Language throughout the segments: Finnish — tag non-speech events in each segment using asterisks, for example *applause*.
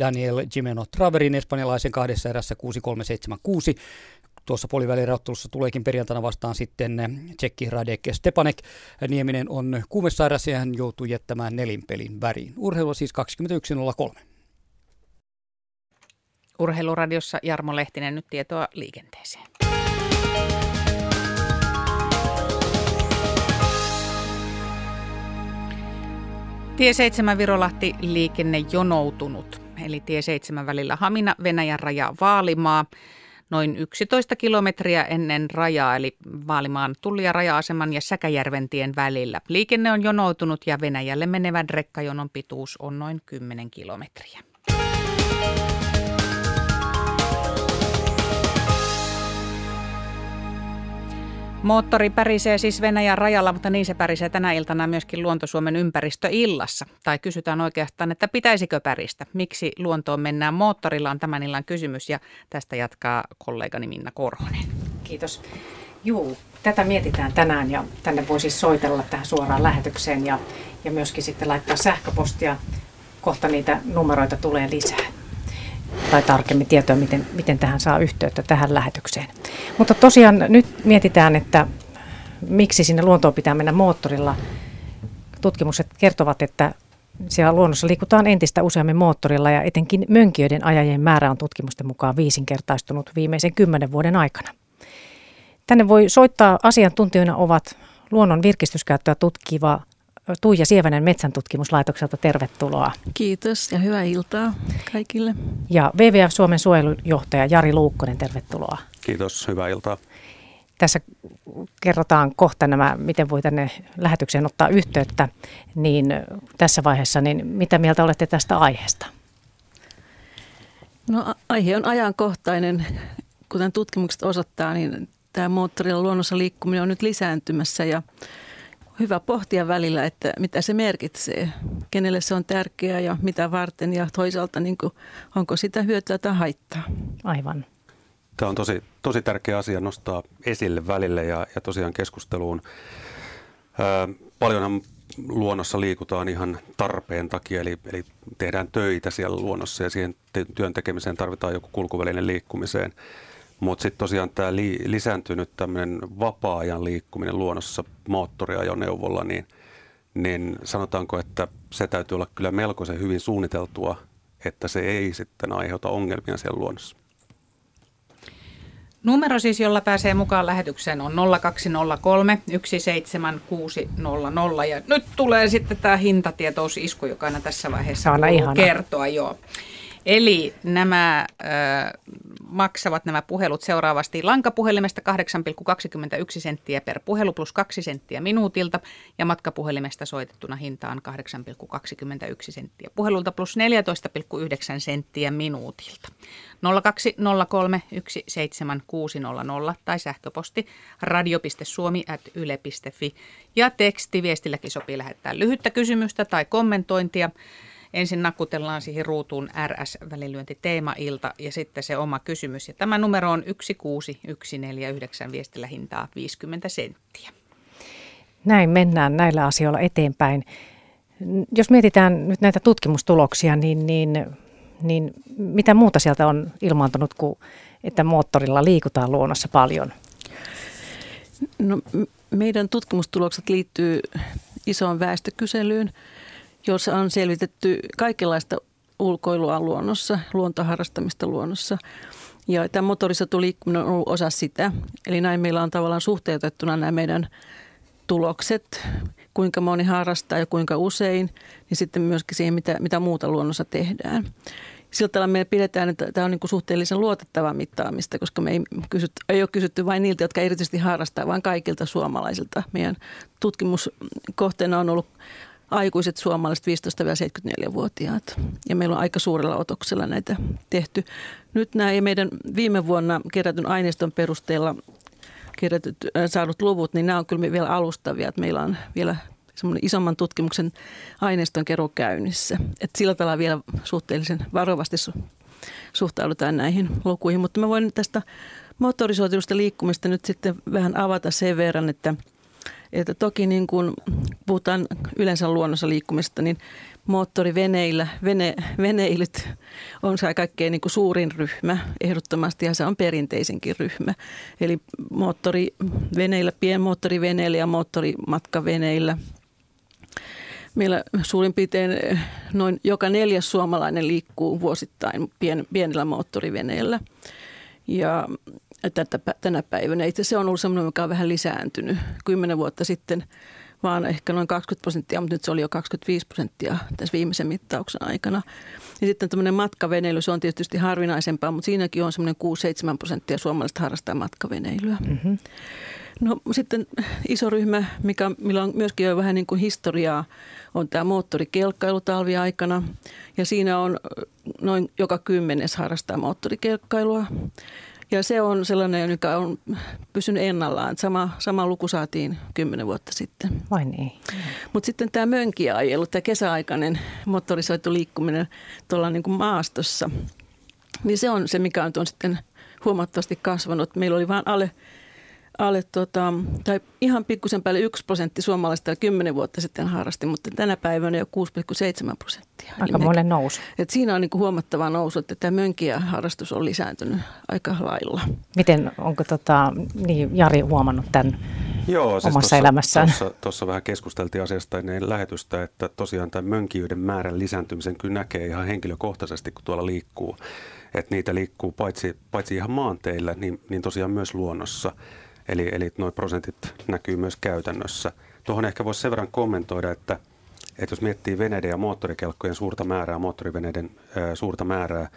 Daniel Jimeno Traverin espanjalaisen kahdessa erässä 6376. Tuossa puolivälirattelussa tuleekin perjantaina vastaan sitten Tsekki Radek Stepanek. Nieminen on kuumessairassa ja hän joutuu jättämään nelinpelin väriin. Urheilua siis 21.03. Urheiluradiossa Jarmo Lehtinen nyt tietoa liikenteeseen. Tie 7 Virolahti liikenne jonoutunut. Eli tie 7 välillä Hamina, Venäjän raja Vaalimaa. Noin 11 kilometriä ennen rajaa, eli Vaalimaan tulli- ja raja-aseman ja Säkäjärven tien välillä. Liikenne on jonoutunut ja Venäjälle menevän rekkajonon pituus on noin 10 kilometriä. Moottori pärisee siis Venäjän rajalla, mutta niin se pärisee tänä iltana myöskin Luonto-Suomen ympäristöillassa. Tai kysytään oikeastaan, että pitäisikö päristä? Miksi luontoon mennään moottorilla on tämän illan kysymys ja tästä jatkaa kollegani Minna Korhonen. Kiitos. Juu, tätä mietitään tänään ja tänne voisi siis soitella tähän suoraan lähetykseen ja, ja myöskin sitten laittaa sähköpostia. Kohta niitä numeroita tulee lisää tai tarkemmin tietoa, miten, miten tähän saa yhteyttä tähän lähetykseen. Mutta tosiaan nyt mietitään, että miksi sinne luontoon pitää mennä moottorilla. Tutkimukset kertovat, että siellä luonnossa liikutaan entistä useammin moottorilla ja etenkin mönkijöiden ajajien määrä on tutkimusten mukaan viisinkertaistunut viimeisen kymmenen vuoden aikana. Tänne voi soittaa asiantuntijoina ovat luonnon virkistyskäyttöä tutkiva Tuija Sievänen Metsäntutkimuslaitokselta, tervetuloa. Kiitos ja hyvää iltaa kaikille. Ja WWF Suomen suojelujohtaja Jari Luukkonen, tervetuloa. Kiitos, hyvää iltaa. Tässä kerrotaan kohta nämä, miten voi tänne lähetykseen ottaa yhteyttä, niin tässä vaiheessa, niin mitä mieltä olette tästä aiheesta? No aihe on ajankohtainen. Kuten tutkimukset osoittaa, niin tämä moottorilla luonnossa liikkuminen on nyt lisääntymässä ja hyvä pohtia välillä, että mitä se merkitsee, kenelle se on tärkeää ja mitä varten ja toisaalta niin kuin, onko sitä hyötyä tai haittaa. Aivan. Tämä on tosi, tosi tärkeä asia nostaa esille välille ja, ja tosiaan keskusteluun. Ää, paljonhan luonnossa liikutaan ihan tarpeen takia, eli, eli tehdään töitä siellä luonnossa ja siihen työn tekemiseen tarvitaan joku kulkuvälinen liikkumiseen. Mutta sitten tosiaan tämä li, lisääntynyt tämmöinen vapaa-ajan liikkuminen luonnossa moottoriajoneuvolla, niin, niin sanotaanko, että se täytyy olla kyllä melkoisen hyvin suunniteltua, että se ei sitten aiheuta ongelmia siellä luonnossa. Numero siis, jolla pääsee mukaan lähetykseen on 0203 17600 ja nyt tulee sitten tämä hintatietousisku, joka aina tässä vaiheessa kertoa. Joo. Eli nämä ö, maksavat nämä puhelut seuraavasti lankapuhelimesta 8,21 senttiä per puhelu plus 2 senttiä minuutilta ja matkapuhelimesta soitettuna hintaan 8,21 senttiä puhelulta plus 14,9 senttiä minuutilta. 0203 17600 tai sähköposti radio.suomi.yle.fi ja tekstiviestilläkin sopii lähettää lyhyttä kysymystä tai kommentointia ensin nakutellaan siihen ruutuun RS-välilyönti teema-ilta ja sitten se oma kysymys. Ja tämä numero on 16149 viestillä hintaa 50 senttiä. Näin mennään näillä asioilla eteenpäin. Jos mietitään nyt näitä tutkimustuloksia, niin, niin, niin mitä muuta sieltä on ilmaantunut kuin, että moottorilla liikutaan luonnossa paljon? No, meidän tutkimustulokset liittyy isoon väestökyselyyn, jossa on selvitetty kaikenlaista ulkoilua luonnossa, luontoharrastamista luonnossa. Ja tämä motorisatu liikkuminen on ollut osa sitä. Eli näin meillä on tavallaan suhteutettuna nämä meidän tulokset, kuinka moni harrastaa ja kuinka usein, niin sitten myöskin siihen, mitä, mitä muuta luonnossa tehdään. Sillä tavalla me pidetään, että tämä on niin kuin suhteellisen luotettava mittaamista, koska me ei, kysyt, ei ole kysytty vain niiltä, jotka erityisesti harrastaa, vaan kaikilta suomalaisilta. Meidän tutkimuskohteena on ollut aikuiset suomalaiset 15-74-vuotiaat. Ja meillä on aika suurella otoksella näitä tehty. Nyt nämä meidän viime vuonna kerätyn aineiston perusteella kerätyt, äh, saadut luvut, niin nämä on kyllä vielä alustavia. Että meillä on vielä semmoinen isomman tutkimuksen aineiston keruu käynnissä. Et sillä tavalla vielä suhteellisen varovasti suhtaudutaan näihin lukuihin. Mutta mä voin tästä motorisoitusta liikkumista nyt sitten vähän avata sen verran, että – että toki niin kuin puhutaan yleensä luonnossa liikkumista, niin moottoriveneillä, vene, veneilyt on se kaikkein niin kuin suurin ryhmä ehdottomasti ja se on perinteisenkin ryhmä. Eli moottoriveneillä, pienmoottoriveneillä ja moottorimatkaveneillä – Meillä suurin piirtein eh, noin joka neljäs suomalainen liikkuu vuosittain pien, pienellä moottoriveneellä. Ja tätä, tänä päivänä itse se on ollut sellainen, mikä on vähän lisääntynyt. Kymmenen vuotta sitten vaan ehkä noin 20 prosenttia, mutta nyt se oli jo 25 prosenttia tässä viimeisen mittauksen aikana. Ja sitten tämmöinen matkaveneily, se on tietysti harvinaisempaa, mutta siinäkin on semmoinen 6-7 prosenttia suomalaisista harrastaa matkaveneilyä. Mm-hmm. No sitten iso ryhmä, mikä, millä on myöskin jo vähän niin kuin historiaa, on tämä moottorikelkkailu talviaikana. Ja siinä on noin joka kymmenes harrastaa moottorikelkkailua. Ja se on sellainen, joka on pysynyt ennallaan. Sama, sama luku saatiin kymmenen vuotta sitten. Vai niin? Mutta sitten tämä mönkiajelu, tämä kesäaikainen moottorisoitu liikkuminen tuolla niin kuin maastossa, niin se on se, mikä on, on sitten huomattavasti kasvanut. Meillä oli vain alle alle tota, tai ihan pikkusen päälle 1 prosentti suomalaista kymmenen vuotta sitten harrasti, mutta tänä päivänä jo 6,7 prosenttia. Aika monen nousu. Et siinä on niin kuin huomattava nousu, että tämä mönkiä harrastus on lisääntynyt aika lailla. Miten, onko tota, niin Jari huomannut tämän Joo, siis omassa tossa, elämässään? Tuossa vähän keskusteltiin asiasta ennen lähetystä, että tosiaan tämän mönkiyden määrän lisääntymisen kyllä näkee ihan henkilökohtaisesti, kun tuolla liikkuu. Että niitä liikkuu paitsi, paitsi ihan maanteillä, niin, niin tosiaan myös luonnossa. Eli, eli nuo prosentit näkyy myös käytännössä. Tuohon ehkä voisi sen verran kommentoida, että, että jos miettii veneiden ja moottorikelkkojen suurta määrää, moottoriveneiden ää, suurta määrää,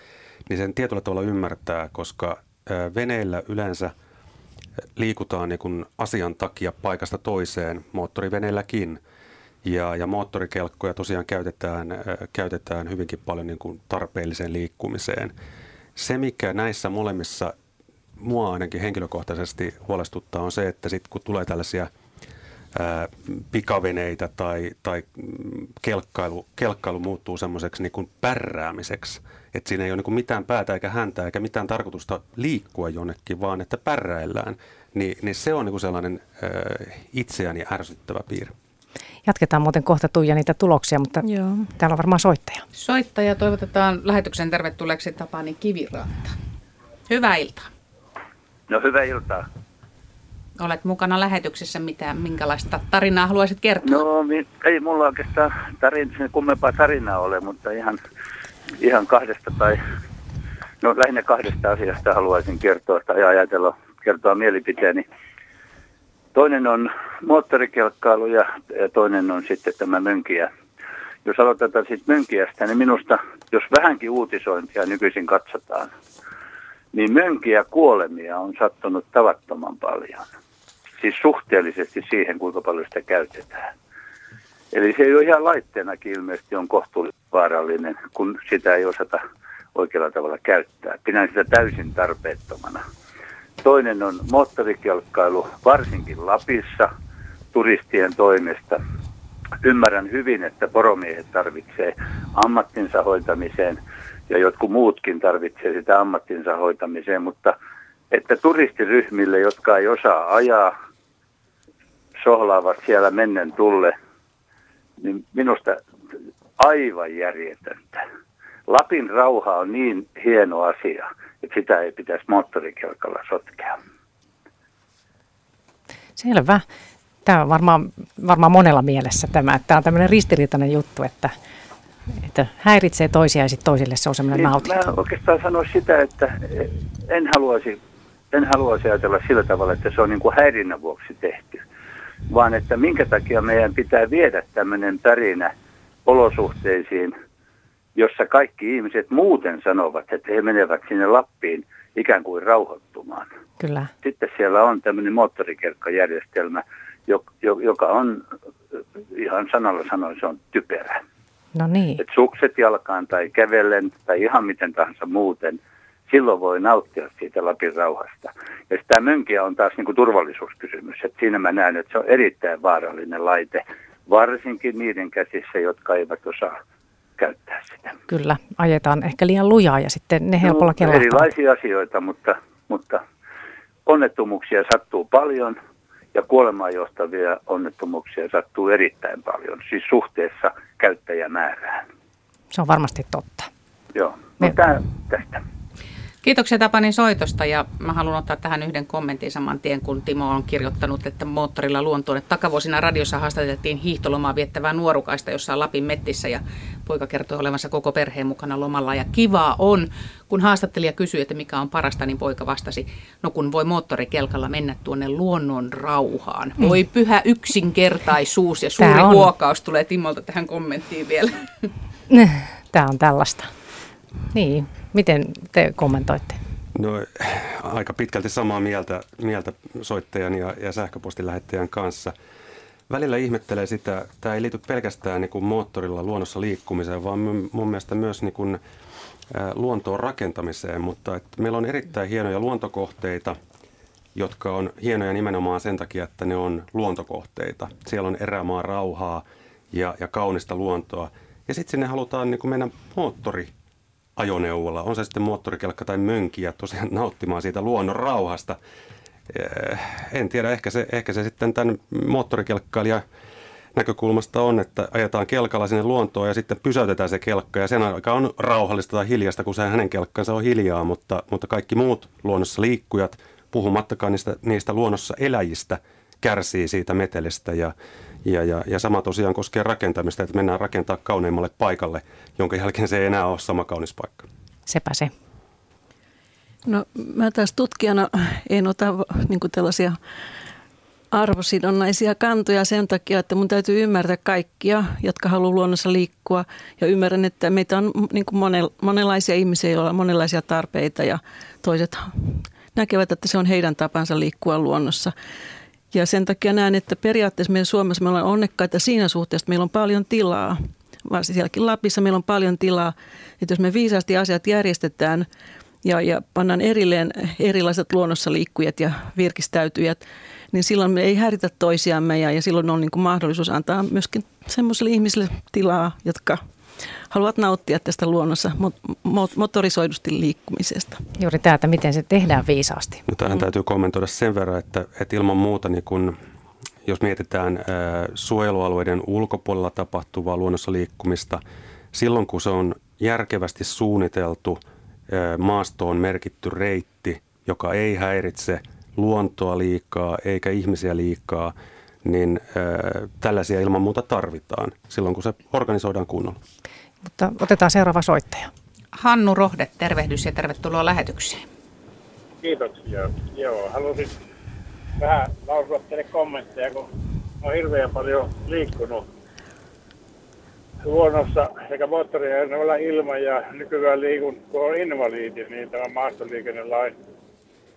niin sen tietyllä tavalla ymmärtää, koska ää, veneillä yleensä liikutaan niin kuin asian takia paikasta toiseen, moottoriveneilläkin. Ja, ja moottorikelkkoja tosiaan käytetään, ää, käytetään hyvinkin paljon niin kuin tarpeelliseen liikkumiseen. Se, mikä näissä molemmissa mua ainakin henkilökohtaisesti huolestuttaa on se, että sitten kun tulee tällaisia ää, pikaveneitä tai, tai kelkkailu, kelkkailu muuttuu semmoiseksi niin kuin pärräämiseksi, että siinä ei ole niin kuin mitään päätä eikä häntä eikä mitään tarkoitusta liikkua jonnekin, vaan että pärräillään, niin, niin se on niin kuin sellainen ää, itseäni ärsyttävä piirre. Jatketaan muuten kohta Tuija niitä tuloksia, mutta Joo. täällä on varmaan soittaja. Soittaja toivotetaan lähetyksen tervetulleeksi Tapani Kiviranta. Hyvää iltaa. No hyvää iltaa. Olet mukana lähetyksessä. Mitä, minkälaista tarinaa haluaisit kertoa? No ei mulla oikeastaan tarin, kummempaa tarinaa ole, mutta ihan, ihan kahdesta tai no lähinnä kahdesta asiasta haluaisin kertoa tai ajatella, kertoa mielipiteeni. Toinen on moottorikelkkailu ja, ja toinen on sitten tämä mönkiä. Jos aloitetaan sitten mönkiästä, niin minusta, jos vähänkin uutisointia nykyisin katsotaan, niin mönkiä kuolemia on sattunut tavattoman paljon. Siis suhteellisesti siihen, kuinka paljon sitä käytetään. Eli se ei ole ihan laitteenakin ilmeisesti on kohtuullisen vaarallinen, kun sitä ei osata oikealla tavalla käyttää. Pidän sitä täysin tarpeettomana. Toinen on moottorikelkkailu, varsinkin Lapissa turistien toimesta. Ymmärrän hyvin, että poromiehet tarvitsee ammattinsa hoitamiseen – ja jotkut muutkin tarvitsee sitä ammattinsa hoitamiseen, mutta että turistiryhmille, jotka ei osaa ajaa, sohlaavat siellä mennen tulle, niin minusta aivan järjetöntä. Lapin rauha on niin hieno asia, että sitä ei pitäisi moottorikelkalla sotkea. Selvä. Tämä on varmaan, varmaan monella mielessä tämä, että tämä on tämmöinen ristiriitainen juttu, että että häiritsee toisia ja sitten toisille se on semmoinen niin, nautinto. Mä oikeastaan sanoisin sitä, että en haluaisi, en haluaisi ajatella sillä tavalla, että se on niin kuin häirinnän vuoksi tehty, vaan että minkä takia meidän pitää viedä tämmöinen tarinä olosuhteisiin, jossa kaikki ihmiset muuten sanovat, että he menevät sinne Lappiin ikään kuin rauhoittumaan. Kyllä. Sitten siellä on tämmöinen moottorikerkkajärjestelmä, joka on ihan sanalla sanoen, se on typerä. No niin. Et sukset jalkaan tai kävellen tai ihan miten tahansa muuten, silloin voi nauttia siitä Lapin rauhasta. Ja tämä mönkiä on taas niin kuin turvallisuuskysymys. Et siinä mä näen, että se on erittäin vaarallinen laite, varsinkin niiden käsissä, jotka eivät osaa käyttää sitä. Kyllä, ajetaan ehkä liian lujaa ja sitten ne helpolla no, Erilaisia asioita, mutta, mutta onnettomuuksia sattuu paljon ja kuolemaan johtavia onnettomuuksia sattuu erittäin paljon, siis suhteessa käyttäjämäärään. Se on varmasti totta. Joo, no Me... tämä tästä. Kiitoksia Tapanin soitosta ja mä haluan ottaa tähän yhden kommentin saman tien, kun Timo on kirjoittanut, että moottorilla luontoon. Että takavuosina radiossa haastateltiin hiihtolomaa viettävää nuorukaista jossain Lapin mettissä ja poika kertoi olevansa koko perheen mukana lomalla. Ja kivaa on, kun haastattelija kysyi, että mikä on parasta, niin poika vastasi, no kun voi moottorikelkalla mennä tuonne luonnon rauhaan. Mm. Voi pyhä yksinkertaisuus ja suuri huokaus tulee Timolta tähän kommenttiin vielä. Tämä on tällaista. Niin, Miten te kommentoitte? No aika pitkälti samaa mieltä, mieltä soittajan ja, ja sähköpostin lähettäjän kanssa. Välillä ihmettelee sitä, tämä ei liity pelkästään niin kuin moottorilla luonnossa liikkumiseen, vaan mun mielestä myös niin kuin, luontoon rakentamiseen. Mutta että meillä on erittäin hienoja luontokohteita, jotka on hienoja nimenomaan sen takia, että ne on luontokohteita. Siellä on erämaa rauhaa ja, ja kaunista luontoa. Ja sitten sinne halutaan niin kuin mennä moottori ajoneuvolla, on se sitten moottorikelkka tai mönkiä, tosiaan *laughs* nauttimaan siitä luonnon rauhasta. Eh, en tiedä, ehkä se, ehkä se sitten tämän moottorikelkkailija näkökulmasta on, että ajetaan kelkalla sinne luontoon ja sitten pysäytetään se kelkka ja sen aika on rauhallista tai hiljasta, kun se hänen kelkkansa on hiljaa, mutta, mutta kaikki muut luonnossa liikkujat, puhumattakaan niistä, niistä luonnossa eläjistä, kärsii siitä metelestä ja, ja, ja, ja sama tosiaan koskee rakentamista, että mennään rakentaa kauneimmalle paikalle, jonka jälkeen se ei enää ole sama kaunis paikka. Sepä se. No mä taas tutkijana en ota niin tällaisia arvosidonnaisia kantoja sen takia, että mun täytyy ymmärtää kaikkia, jotka haluaa luonnossa liikkua. Ja ymmärrän, että meitä on niin kuin monenlaisia ihmisiä, joilla on monenlaisia tarpeita ja toiset näkevät, että se on heidän tapansa liikkua luonnossa. Ja sen takia näen, että periaatteessa meidän Suomessa me ollaan onnekkaita siinä suhteessa, että meillä on paljon tilaa. Varsin sielläkin Lapissa meillä on paljon tilaa. Että jos me viisaasti asiat järjestetään ja, ja pannaan erilleen erilaiset luonnossa liikkujat ja virkistäytyjät, niin silloin me ei häiritä toisiamme ja, ja silloin on niin kuin mahdollisuus antaa myöskin semmoisille ihmisille tilaa, jotka haluavat nauttia tästä luonnossa motorisoidusti liikkumisesta. Juuri tätä, miten se tehdään viisaasti. No, tähän täytyy kommentoida sen verran, että, että ilman muuta niin kun, jos mietitään ää, suojelualueiden ulkopuolella tapahtuvaa luonnossa liikkumista, silloin kun se on järkevästi suunniteltu, maastoon merkitty reitti, joka ei häiritse luontoa liikaa eikä ihmisiä liikaa, niin ää, tällaisia ilman muuta tarvitaan silloin, kun se organisoidaan kunnolla. Mutta otetaan seuraava soittaja. Hannu Rohde, tervehdys ja tervetuloa lähetykseen. Kiitoksia. Joo, halusin vähän lausua teille kommentteja, kun olen hirveän paljon liikkunut luonnossa sekä moottoriajoneuvolla ilman ja nykyään liikun, kun on invaliidi, niin tämä maastoliikennelain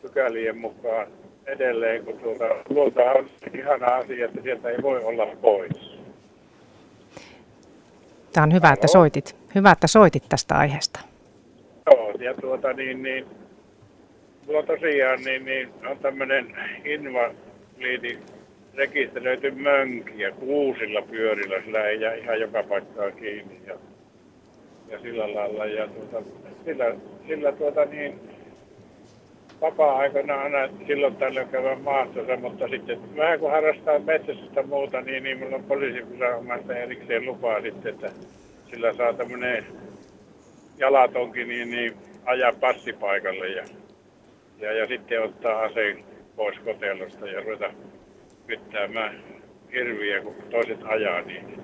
pykälien mukaan edelleen, kun tuota, luonto on ihana asia, että sieltä ei voi olla pois. Tämä on hyvä, että soitit. Hyvä, että soitit tästä aiheesta. Joo, ja tuota niin, niin mulla tosiaan niin, niin on tämmöinen invaliidi rekisteröity mönki ja kuusilla pyörillä, sillä ei jää ihan joka paikkaa kiinni ja, ja sillä lailla. Ja tuota, sillä, sillä tuota niin, vapaa-aikana aina silloin tällöin käydään maastossa, mutta sitten vähän kun harrastaa metsästä muuta, niin, niin minulla on poliisiviranomaista erikseen lupaa sitten, että sillä saa tämmöinen jalatonkin niin, niin ajaa passipaikalle ja, ja, ja sitten ottaa aseen pois kotelosta ja ruveta kyttäämään hirviä, kun toiset ajaa niitä.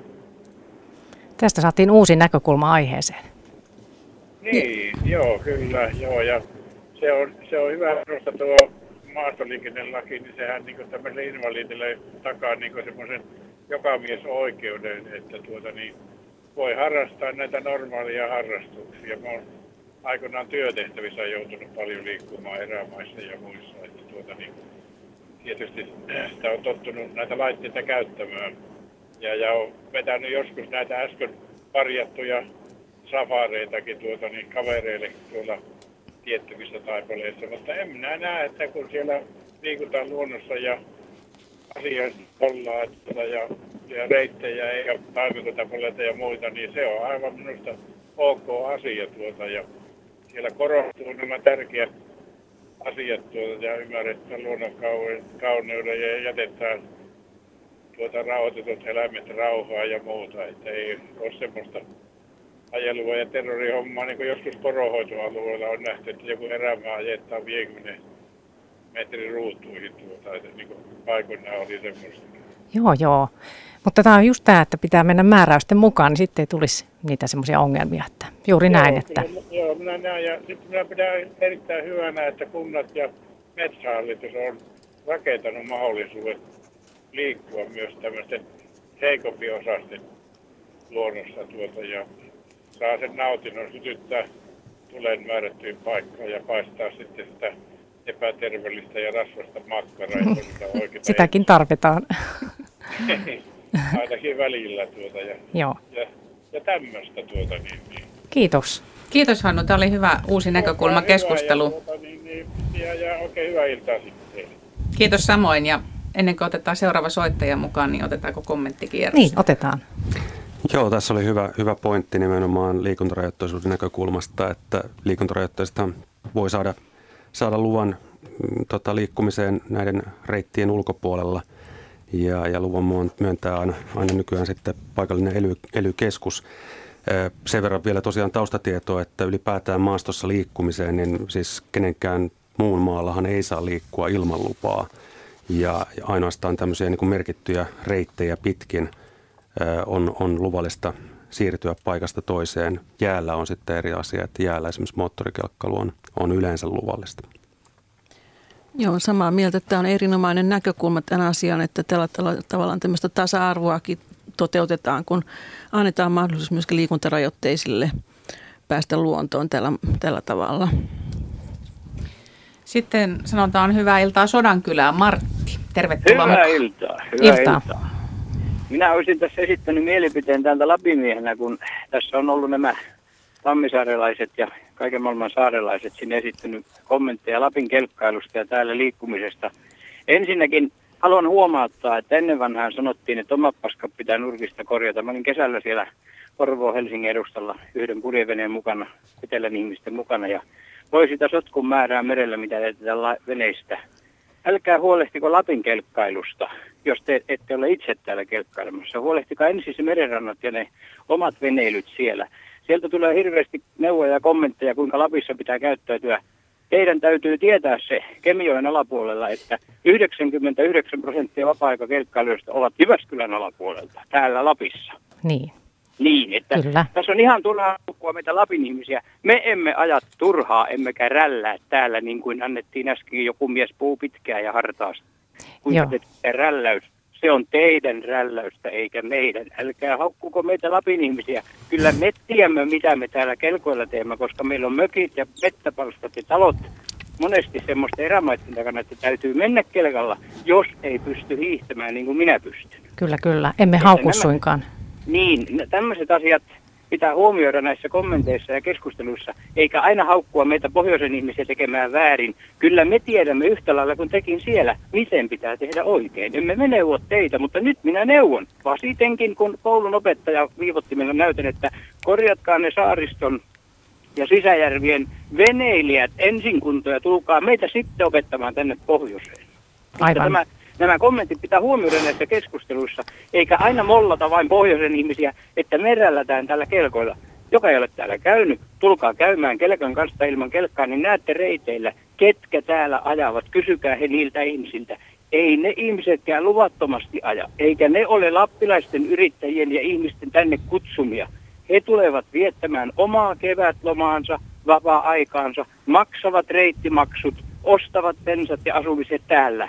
Tästä saatiin uusi näkökulma aiheeseen. Niin, joo, kyllä, joo, ja se on, se on hyvä minusta tuo maastoliikennelaki, niin sehän niin tämmöiselle invalidille takaa niin semmoisen oikeuden, että tuota niin, voi harrastaa näitä normaalia harrastuksia. Mä oon aikoinaan työtehtävissä joutunut paljon liikkumaan erämaissa ja muissa, että tuota niin, tietysti *clears throat* sitä on tottunut näitä laitteita käyttämään. Ja, ja on vetänyt joskus näitä äsken parjattuja safareitakin tuota, niin kavereille tuolla tiettyvissä taipaleissa, mutta en minä näe, että kun siellä liikutaan luonnossa ja asioissa ollaan että ja, ja reittejä ja taimikotapoleita ja muita, niin se on aivan minusta ok asia tuota ja siellä korostuu nämä tärkeät asiat tuota, ja ymmärretään luonnon kauneuden ja jätetään tuota rauhoitetut eläimet rauhaa ja muuta. Että ei ole semmoista ajelua ja terrorihommaa, niin kuin joskus porohoitoalueella on nähty, että joku erämaa ajettaa 50 metrin ruutuihin tuota, että niin kuin paikoina oli semmoista. Joo, joo. Mutta tämä on just tämä, että pitää mennä määräysten mukaan, niin sitten ei tulisi niitä semmoisia ongelmia. Että juuri joo, näin. Että... Kyllä, joo, minä näen ja sitten minä pidän erittäin hyvänä, että kunnat ja metsähallitus on rakentanut mahdollisuudet liikkua myös tämmöisten heikompi osasten luonnossa tuota ja saa sen nautinnon sytyttää tulen määrättyyn paikkaan ja paistaa sitten sitä epäterveellistä ja rasvasta makkaraa. *laughs* Sitäkin tarvitaan. *laughs* Ainakin välillä tuota ja, Joo. ja, ja tämmöistä tuota niin, niin. Kiitos. Kiitos Hannu, tämä oli hyvä uusi näkökulma keskustelu. Ja, tuota, niin, niin, ja, ja oikein hyvää iltaa sitten Kiitos samoin ja ennen kuin otetaan seuraava soittaja mukaan, niin otetaanko kommenttikierros? Niin, otetaan. Joo, tässä oli hyvä, hyvä pointti nimenomaan liikuntarajoitteisuuden näkökulmasta, että liikuntarajoitteista voi saada, saada luvan mm, tota, liikkumiseen näiden reittien ulkopuolella ja, ja luvan myöntää aina, aina nykyään sitten paikallinen ely, ely-keskus. Sen verran vielä tosiaan taustatietoa, että ylipäätään maastossa liikkumiseen, niin siis kenenkään muun maallahan ei saa liikkua ilman lupaa. Ja ainoastaan tämmöisiä niin kuin merkittyjä reittejä pitkin – on, on luvallista siirtyä paikasta toiseen. Jäällä on sitten eri asia, että jäällä esimerkiksi moottorikelkkailu on, on yleensä luvallista. Joo, samaa mieltä. Tämä on erinomainen näkökulma tämän asian, että tällä tavallaan tämmöistä tasa-arvoakin toteutetaan, kun annetaan mahdollisuus myöskin liikuntarajoitteisille päästä luontoon tällä, tällä tavalla. Sitten sanotaan hyvää iltaa Sodankylään. Martti, tervetuloa Hyvää iltaa. Hyvää iltaa. iltaa. Minä olisin tässä esittänyt mielipiteen täältä Lapimiehenä, kun tässä on ollut nämä tammisaarelaiset ja kaiken maailman saarelaiset sinne esittänyt kommentteja Lapin kelkkailusta ja täällä liikkumisesta. Ensinnäkin haluan huomauttaa, että ennen vanhaan sanottiin, että oma paska pitää nurkista korjata. Mä olin kesällä siellä Porvoo Helsingin edustalla yhden purjeveneen mukana, etelän ihmisten mukana ja voi sitä sotkun määrää merellä, mitä jätetään veneistä älkää huolehtiko Lapin kelkkailusta, jos te ette ole itse täällä kelkkailemassa. Huolehtikaa ensin se merenrannat ja ne omat veneilyt siellä. Sieltä tulee hirveästi neuvoja ja kommentteja, kuinka Lapissa pitää käyttäytyä. Teidän täytyy tietää se Kemijoen alapuolella, että 99 prosenttia vapaa-aikakelkkailijoista ovat Jyväskylän alapuolelta, täällä Lapissa. Niin. Niin, että Kyllä. tässä on ihan turhaa puhua meitä Lapin ihmisiä. Me emme aja turhaa, emmekä rällää täällä, niin kuin annettiin äsken joku mies puu pitkään ja hartaasti. Kuinka te rälläys, se on teidän rälläystä eikä meidän. Älkää haukkuko meitä Lapin ihmisiä. Kyllä me tiedämme, mitä me täällä kelkoilla teemme, koska meillä on mökit ja mettäpalstat ja talot monesti semmoista erämaiden takana, että täytyy mennä kelkalla, jos ei pysty hiihtämään niin kuin minä pystyn. Kyllä, kyllä. Emme haukku suinkaan. Niin, tämmöiset asiat pitää huomioida näissä kommenteissa ja keskusteluissa, eikä aina haukkua meitä pohjoisen ihmisiä tekemään väärin. Kyllä me tiedämme yhtä lailla kuin tekin siellä, miten pitää tehdä oikein. Emme me neuvo teitä, mutta nyt minä neuvon. Vasitenkin, kun koulun opettaja viivotti meille näytön, että korjatkaa ne saariston ja sisäjärvien veneilijät ensin kuntoon ja tulkaa meitä sitten opettamaan tänne pohjoiseen. Aivan. Tämä nämä kommentit pitää huomioida näissä keskusteluissa, eikä aina mollata vain pohjoisen ihmisiä, että merällätään tällä kelkoilla. Joka ei ole täällä käynyt, tulkaa käymään kelkan kanssa ilman kelkkaa, niin näette reiteillä, ketkä täällä ajavat. Kysykää he niiltä ihmisiltä. Ei ne ihmisetkään luvattomasti aja, eikä ne ole lappilaisten yrittäjien ja ihmisten tänne kutsumia. He tulevat viettämään omaa kevätlomaansa, vapaa-aikaansa, maksavat reittimaksut, ostavat bensat ja asumiset täällä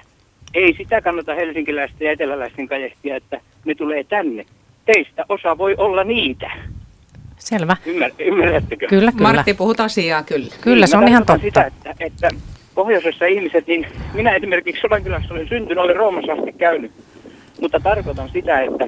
ei sitä kannata helsinkiläisten ja eteläläisten kajehtia, että ne tulee tänne. Teistä osa voi olla niitä. Selvä. Ymmär, ymmärrättekö? Kyllä, kyllä. Martti, puhut asiaa kyllä. Kyllä, se on ihan totta. Sitä, että, että pohjoisessa ihmiset, niin minä esimerkiksi Sodankylässä olen syntynyt, olen Roomassa asti käynyt. Mutta tarkoitan sitä, että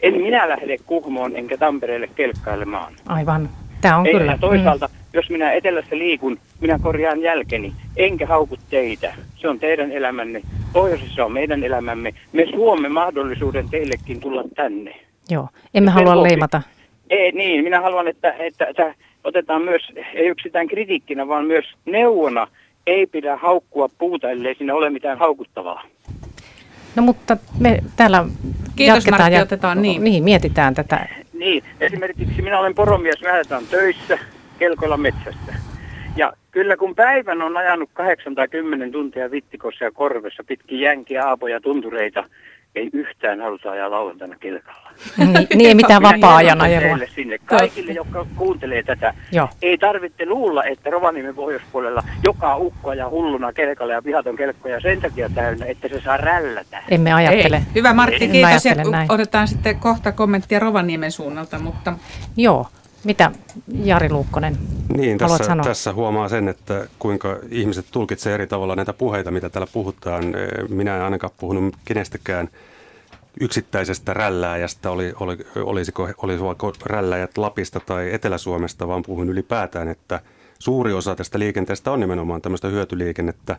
en minä lähde Kuhmoon enkä Tampereelle kelkkailemaan. Aivan. Tämä on Ei, kyllä. toisaalta, mm. jos minä etelässä liikun, minä korjaan jälkeni, enkä hauku teitä. Se on teidän elämänne. Pohjoisessa on meidän elämämme. Me suomme mahdollisuuden teillekin tulla tänne. Joo, emme halua vuoksi, leimata. Ei, niin, minä haluan, että, että, että otetaan myös, ei yksitään kritiikkinä, vaan myös neuvona, ei pidä haukkua puuta, ellei siinä ole mitään haukuttavaa. No mutta me täällä Kiitos jatketaan Martti, ja otetaan niin. niin, mietitään tätä. Niin, esimerkiksi minä olen poromies, me lähdetään töissä kelkoilla metsässä. Ja kyllä kun päivän on ajanut 8 tai 10 tuntia vittikossa ja korvessa pitkin jänkiä, aapoja, tuntureita, ei yhtään haluta ajaa lauantaina kelkalla. Niin, niin ei mitään vapaa-ajan ajelua. Sinne. Kaikille, jotka kuuntelee tätä, Joo. ei tarvitse luulla, että Rovaniemen pohjoispuolella joka ukko ja hulluna kelkalla ja pihaton kelkkoja sen takia täynnä, että se saa rällätä. Emme ajattele. Ei. Hyvä Martti, kiitos. Ja näin. otetaan sitten kohta kommenttia Rovaniemen suunnalta, mutta Joo. Mitä Jari Luukkonen Niin, tässä, sanoa? tässä huomaa sen, että kuinka ihmiset tulkitsevat eri tavalla näitä puheita, mitä täällä puhutaan. Minä en ainakaan puhunut kenestäkään yksittäisestä rällääjästä, oli, oli, olisiko, olisivatko rällääjät Lapista tai Etelä-Suomesta, vaan puhun ylipäätään, että suuri osa tästä liikenteestä on nimenomaan tämmöistä hyötyliikennettä.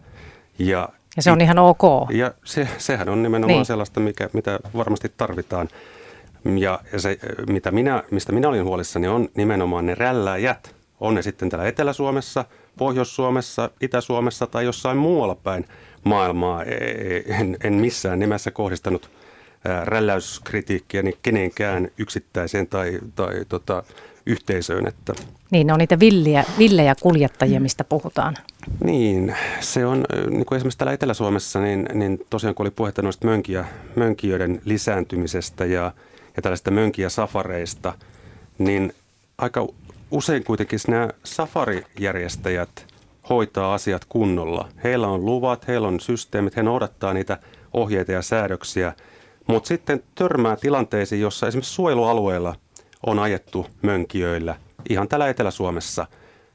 Ja, Ja se on ihan ok. ja se, sehän on nimenomaan niin. sellaista, mikä, mitä varmasti tarvitaan. Ja se, mitä minä, mistä minä olin huolissani, on nimenomaan ne rälläjät. On ne sitten täällä Etelä-Suomessa, Pohjois-Suomessa, Itä-Suomessa tai jossain muualla päin maailmaa. E- En, en missään nimessä kohdistanut ää, rälläyskritiikkiäni kenenkään yksittäiseen tai, tai tota, yhteisöön. Että Niin, ne on niitä villiä, villejä kuljettajia, mistä puhutaan. niin, se on, niin kuin esimerkiksi täällä Etelä-Suomessa, niin, niin tosiaan kun oli puhetta noista mönkiä, mönkijöiden lisääntymisestä ja, ja tällaista mönkiä safareista, niin aika usein kuitenkin nämä safarijärjestäjät hoitaa asiat kunnolla. Heillä on luvat, heillä on systeemit, he noudattaa niitä ohjeita ja säädöksiä, mutta sitten törmää tilanteisiin, jossa esimerkiksi suojelualueella on ajettu mönkijöillä, ihan täällä Etelä-Suomessa,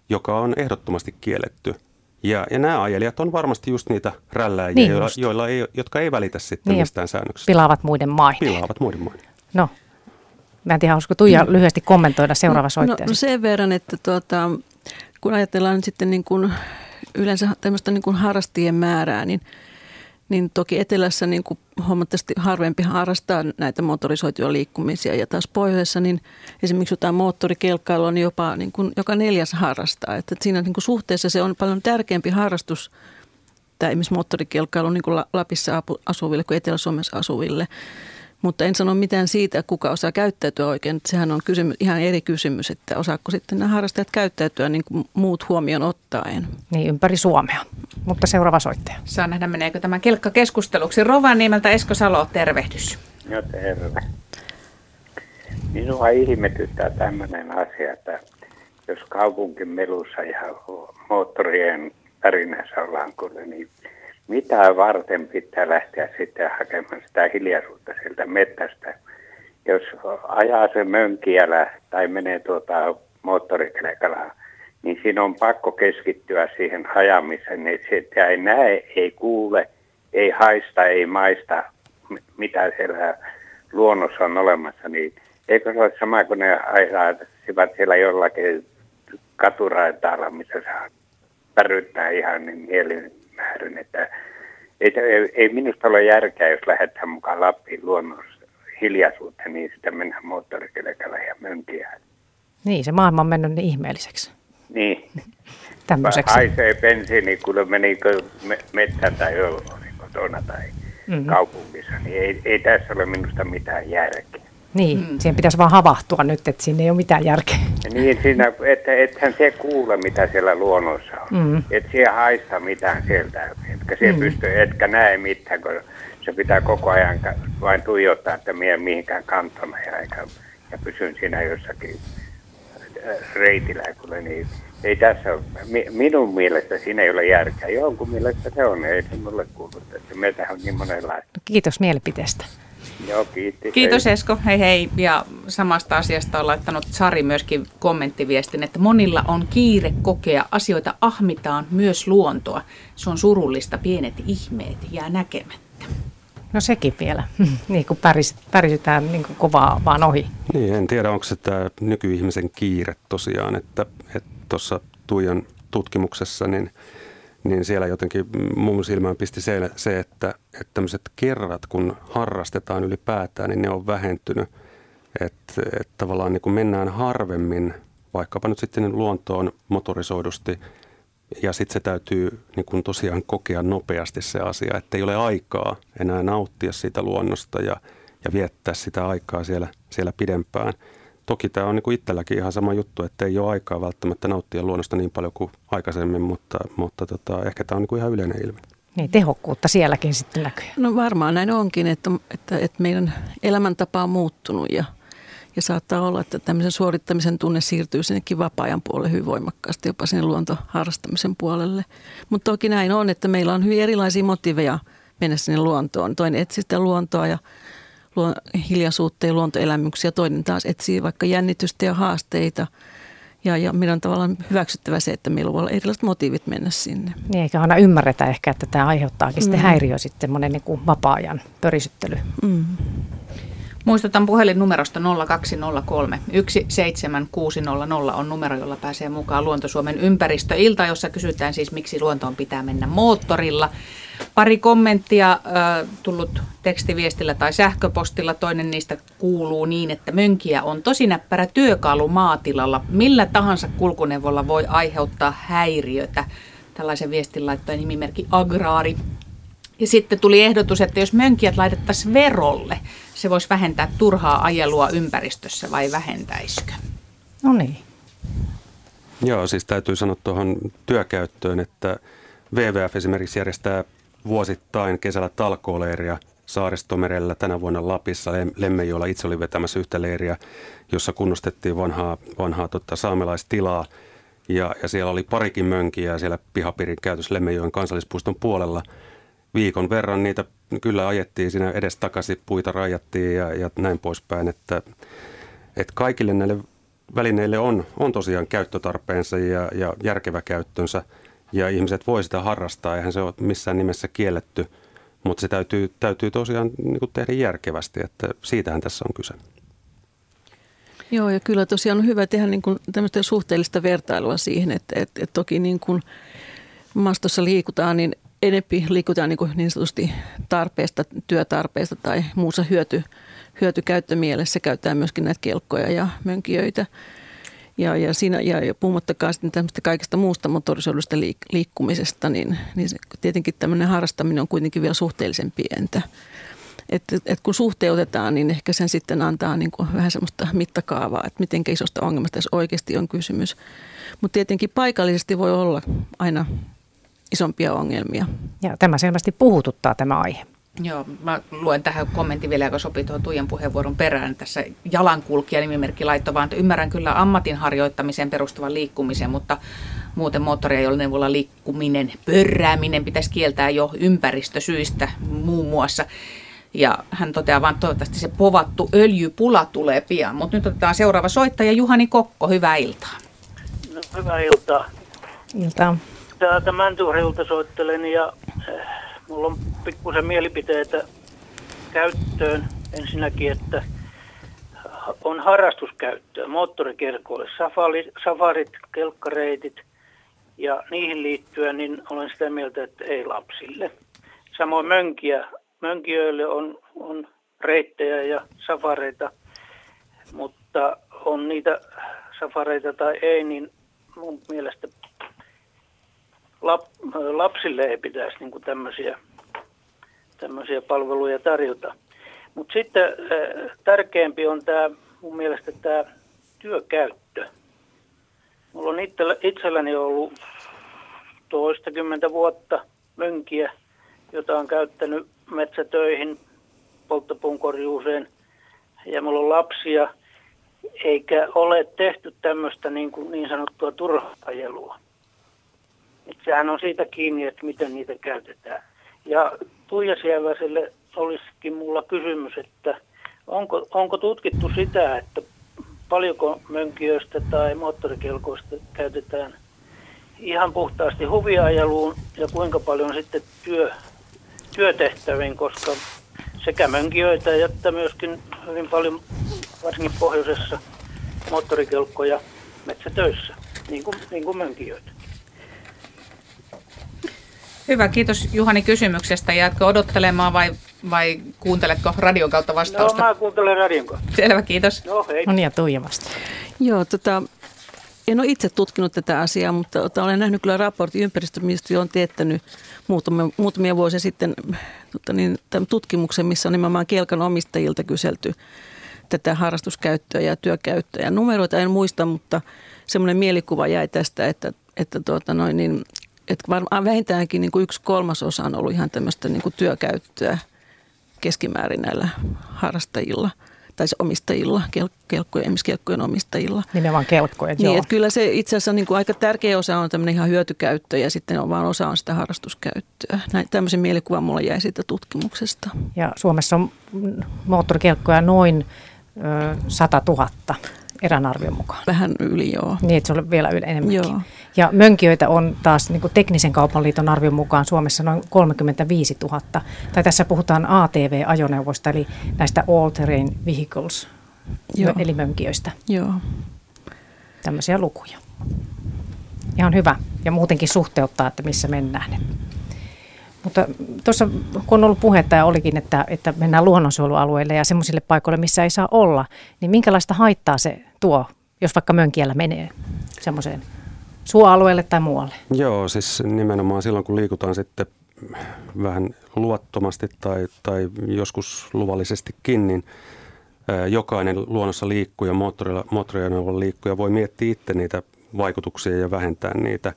joka on ehdottomasti kielletty. Ja, ja nämä ajelijat on varmasti just niitä rälläjiä, Niin joilla, joilla ei, jotka ei välitä sitten Niin mistään säännöksistä. Pilaavat muiden maineen. Pilaavat muiden maiden. No, mä en tiedä, haluaisiko Tuija lyhyesti kommentoida seuraava soittaja. No, no sen verran, että tuota, kun ajatellaan nyt sitten niin kuin yleensä tämmöistä niin kuin harrastien määrää, niin, niin toki etelässä niin kuin huomattavasti harvempi harrastaa näitä motorisoituja liikkumisia. Ja taas pohjoisessa niin esimerkiksi jotain moottorikelkkailua niin jopa niin kuin joka neljäs harrastaa. Että siinä niin kuin suhteessa se on paljon tärkeämpi harrastus tämä esimerkiksi moottorikelkkailu niin kuin La- Lapissa asuville kuin Etelä-Suomessa asuville. Mutta en sano mitään siitä, kuka osaa käyttäytyä oikein. Sehän on kysymys, ihan eri kysymys, että osaako sitten nämä harrastajat käyttäytyä niin kuin muut huomioon ottaen. Niin, ympäri Suomea. Mutta seuraava soittaja. saa nähdä meneekö tämä kelkka keskusteluksi. Rovaniemeltä Esko Salo, tervehdys. No terve. Minua ihmetyttää tämmöinen asia, että jos kaupunkin melussa ja moottorien pärinässä ollaan kuule, niin mitä varten pitää lähteä sitten hakemaan sitä hiljaisuutta sieltä mettästä. Jos ajaa se mönkiälä tai menee tuota moottorikelkalla, niin siinä on pakko keskittyä siihen ajamiseen, niin sitä ei näe, ei kuule, ei haista, ei maista, mitä siellä luonnossa on olemassa, niin eikö se ole sama kuin ne ajaisivat siellä jollakin katuraitaalla, missä saa päryttää ihan niin mielimäärin, että ei, ei, ei minusta ole järkeä, jos lähdetään mukaan Lappiin luonnossa hiljaisuuteen, niin sitä mennään moottorikelkalla ja mönkiä. Niin, se maailma on mennyt niin ihmeelliseksi Niin, *laughs* tämmöiseksi. haisee bensiini, kun menikö me, metsään tai jo niin kotona tai Mhm. mm-hmm. kaupungissa, niin ei, ei tässä ole minusta mitään järkeä. Niin, mm. siihen pitäisi vaan havahtua nyt, että siinä ei ole mitään järkeä. Niin siinä, että ethän se kuule, mitä siellä luonnossa on. Mm. Et siellä haista mitään sieltä, etkä se mm. pysty, etkä näe mitään, kun se pitää koko ajan vain tuijottaa, että mie mihinkään kantona ja, eikä, ja pysyn siinä jossakin äh, reitillä, niin ei tässä ole, mi, minun mielestä siinä ei ole järkeä. Jonkun mielestä se on, ei se mulle kuulu, että meitä on niin monenlaista. Kiitos mielipiteestä. Joo, kiitti. Kiitos Hei. Esko, hei hei. Ja samasta asiasta on laittanut Sari myöskin kommenttiviestin, että monilla on kiire kokea asioita, ahmitaan myös luontoa. Se on surullista, pienet ihmeet jää näkemättä. No sekin vielä, *laughs* niin kuin päris, pärisytään niin kuin kovaa vaan ohi. Niin, en tiedä, onko se tämä nykyihmisen kiire tosiaan, että tuossa Tuijan tutkimuksessa, niin, niin siellä jotenkin mun silmään pisti se, se että, että tämmöiset kerrat, kun harrastetaan ylipäätään, niin ne on vähentynyt. Että, että tavallaan niin kun mennään harvemmin, vaikkapa nyt sitten luontoon motorisoidusti ja sitten se täytyy niin kun tosiaan kokea nopeasti se asia, että ei ole aikaa enää nauttia siitä luonnosta ja, ja viettää sitä aikaa siellä, siellä pidempään. Toki tämä on niin kuin itselläkin ihan sama juttu, että ei ole aikaa välttämättä nauttia luonnosta niin paljon kuin aikaisemmin, mutta, mutta tota, ehkä tämä on niin kuin ihan yleinen ilmiö. Niin, tehokkuutta sielläkin sitten näkyy. No varmaan näin onkin, että, että, että meidän elämäntapa on muuttunut ja, ja saattaa olla, että tämmöisen suorittamisen tunne siirtyy sinnekin vapaa-ajan puolelle hyvin voimakkaasti, jopa sinne luontoharrastamisen puolelle. Mutta toki näin on, että meillä on hyvin erilaisia motiiveja mennä sinne luontoon. Toinen etsii sitä luontoa ja hiljaisuutta ja luontoelämyksiä, toinen taas etsii vaikka jännitystä ja haasteita – ja, ja meidän on tavallaan hyväksyttävä se, että meillä voi olla erilaiset motiivit mennä sinne. Niin, eikä aina ymmärretä ehkä, että tämä aiheuttaakin mm. sitten häiriö sitten monen niin kuin vapaa-ajan pörisyttely. Mm. Muistutan puhelinnumerosta 0203 17600 on numero, jolla pääsee mukaan Luonto-Suomen ympäristöilta, jossa kysytään siis, miksi luontoon pitää mennä moottorilla. Pari kommenttia äh, tullut tekstiviestillä tai sähköpostilla. Toinen niistä kuuluu niin, että mönkiä on tosi näppärä työkalu maatilalla. Millä tahansa kulkuneuvolla voi aiheuttaa häiriötä. Tällaisen viestin laittoi nimimerkki Agraari. Ja sitten tuli ehdotus, että jos mönkijät laitettaisiin verolle, se voisi vähentää turhaa ajelua ympäristössä vai vähentäisikö? No niin. Joo, siis täytyy sanoa tuohon työkäyttöön, että WWF esimerkiksi järjestää vuosittain kesällä talkooleiria Saaristomerellä tänä vuonna Lapissa. Lemmenjoella itse oli vetämässä yhtä leiriä, jossa kunnostettiin vanhaa, vanhaa tota, saamelaistilaa. Ja, ja siellä oli parikin mönkiä siellä pihapiirin käytös Lemmenjoen kansallispuiston puolella. Viikon verran niitä kyllä ajettiin siinä edes takaisin, puita rajattiin ja, ja näin poispäin. Että, että kaikille näille välineille on, on tosiaan käyttötarpeensa ja, ja järkevä käyttönsä – ja ihmiset voi sitä harrastaa, eihän se ole missään nimessä kielletty, mutta se täytyy, täytyy tosiaan niin kuin tehdä järkevästi, että siitähän tässä on kyse. Joo, ja kyllä tosiaan on hyvä tehdä niin kuin tämmöistä suhteellista vertailua siihen, että, että, että toki niin kuin maastossa liikutaan, niin enempi liikutaan niin, kuin niin sanotusti tarpeesta, työtarpeesta tai muussa hyöty, hyötykäyttömielessä. Käytetään myöskin näitä kelkkoja ja mönkijöitä. Ja, ja, siinä, ja, ja puhumattakaan sitten tämmöistä kaikesta muusta motorisoidusta liik- liikkumisesta, niin, niin se, tietenkin tämmöinen harrastaminen on kuitenkin vielä suhteellisen pientä. Et, et kun suhteutetaan, niin ehkä sen sitten antaa niin kuin vähän semmoista mittakaavaa, että miten isosta ongelmasta tässä oikeasti on kysymys. Mutta tietenkin paikallisesti voi olla aina isompia ongelmia. Ja tämä selvästi puhututtaa tämä aihe. Joo, mä luen tähän kommentin vielä, joka sopii tuohon Tuijan puheenvuoron perään. Tässä jalankulkija nimimerkki laitto vaan, että ymmärrän kyllä ammatin harjoittamiseen perustuvan liikkumisen, mutta muuten moottoriajoneuvolla liikkuminen, pörrääminen pitäisi kieltää jo ympäristösyistä muun muassa. Ja hän toteaa vaan, että toivottavasti se povattu öljypula tulee pian. Mutta nyt otetaan seuraava soittaja Juhani Kokko, hyvää iltaa. No, hyvää iltaa. Iltaa. Täältä Mäntyharjulta soittelen ja Mulla on pikkusen mielipiteitä käyttöön. Ensinnäkin, että on harrastuskäyttöä moottorikelkoille, safari, safarit, kelkkareitit ja niihin liittyen niin olen sitä mieltä, että ei lapsille. Samoin mönkiä. Mönkijöille on, on reittejä ja safareita, mutta on niitä safareita tai ei, niin mun mielestä lap, lapsille ei pitäisi niin kuin tämmöisiä, tämmöisiä palveluja tarjota. Mutta sitten äh, tärkeämpi on tämä mun mielestä tämä työkäyttö. Mulla on itselläni ollut toistakymmentä vuotta mönkiä, jota on käyttänyt metsätöihin, polttopuun korjuuseen ja mulla on lapsia, eikä ole tehty tämmöistä niin, kuin niin sanottua turhajelua. Et sehän on siitä kiinni, että miten niitä käytetään. Ja Tuija Sieväiselle olisikin mulla kysymys, että onko, onko tutkittu sitä, että paljonko mönkijöistä tai moottorikelkoista käytetään ihan puhtaasti huviajeluun ja kuinka paljon sitten työ, työtehtäviin, koska sekä mönkijöitä että myöskin hyvin paljon, varsinkin pohjoisessa, moottorikelkkoja metsätöissä, niin kuin, niin kuin mönkijöitä. Hyvä, kiitos Juhani kysymyksestä. Jäätkö odottelemaan vai, vai kuunteletko radion kautta vastausta? No, mä kuuntelen radion kautta. Selvä, kiitos. No, hei. No niin, ja Tuija vasta. Joo, tota, en ole itse tutkinut tätä asiaa, mutta olen nähnyt kyllä raportin. Ympäristöministeriö on teettänyt muutamia, muutamia vuosia sitten tota niin, tutkimuksen, missä on nimenomaan kelkan omistajilta kyselty tätä harrastuskäyttöä ja työkäyttöä. Ja numeroita en muista, mutta semmoinen mielikuva jäi tästä, että, että, tuota noin, niin, että varmaan vähintäänkin niin kuin yksi kolmasosa on ollut ihan tämmöistä niin kuin työkäyttöä keskimäärin näillä harrastajilla – tai omistajilla, kel, kelkkojen, esimerkiksi kelkkojen omistajilla. Nimenomaan kelkkojen, niin, joo. Että kyllä se itse asiassa niin kuin aika tärkeä osa on tämmöinen ihan hyötykäyttö ja sitten on vaan osa on sitä harrastuskäyttöä. Näin, tämmöisen mielikuvan mulla jäi siitä tutkimuksesta. Ja Suomessa on moottorikelkkoja noin ö, 100 000 erän arvion mukaan. Vähän yli, joo. Niin, että se on vielä yli enemmänkin. Joo. Ja mönkijöitä on taas niin teknisen kaupan liiton arvion mukaan Suomessa noin 35 000. Tai tässä puhutaan ATV-ajoneuvoista, eli näistä all-terrain vehicles, joo. eli mönkijöistä. Joo. Tämmöisiä lukuja. Ihan hyvä. Ja muutenkin suhteuttaa, että missä mennään. Mutta tuossa kun on ollut puhetta ja olikin, että, että mennään luonnonsuojelualueille ja semmoisille paikoille, missä ei saa olla, niin minkälaista haittaa se tuo, jos vaikka mönkiellä menee semmoiseen suoalueelle tai muualle? Joo, siis nimenomaan silloin kun liikutaan sitten vähän luvattomasti tai, tai joskus luvallisestikin, niin jokainen luonnossa liikkuja, moottoriajoneuvon liikkuja voi miettiä itse niitä vaikutuksia ja vähentää niitä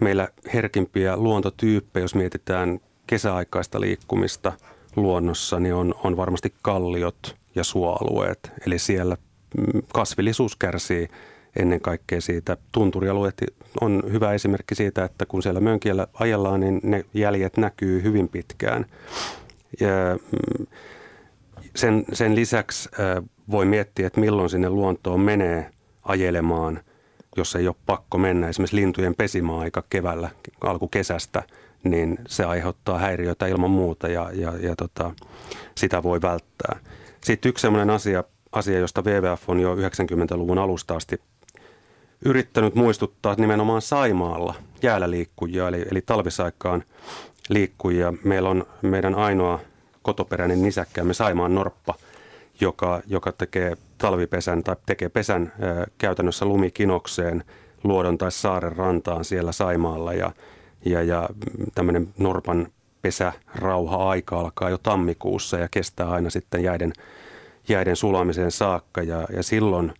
meillä herkimpiä luontotyyppejä, jos mietitään kesäaikaista liikkumista luonnossa, niin on, on varmasti kalliot ja suoalueet. Eli siellä mm, kasvillisuus kärsii ennen kaikkea siitä. Tunturialueet on hyvä esimerkki siitä, että kun siellä mönkiellä ajellaan, niin ne jäljet näkyy hyvin pitkään. Ja mm, sen, sen lisäksi voi miettiä, että milloin sinne luontoon menee ajelemaan – jos ei ole pakko mennä esimerkiksi lintujen pesimäaika keväällä alkukesästä, niin se aiheuttaa häiriöitä ilman muuta ja, ja, ja tota, sitä voi välttää. Sitten yksi sellainen asia, asia, josta WWF on jo 90-luvun alusta asti yrittänyt muistuttaa nimenomaan Saimaalla jäällä liikkujia, eli, eli talvisaikaan liikkujia. Meillä on meidän ainoa kotoperäinen nisäkkäämme Saimaan norppa, joka, joka tekee talvipesän tai tekee pesän käytännössä lumikinokseen luodon tai saaren rantaan siellä Saimaalla ja, ja, ja tämmöinen Norpan pesärauha-aika alkaa jo tammikuussa ja kestää aina sitten jäiden, jäiden sulamiseen saakka ja, ja silloin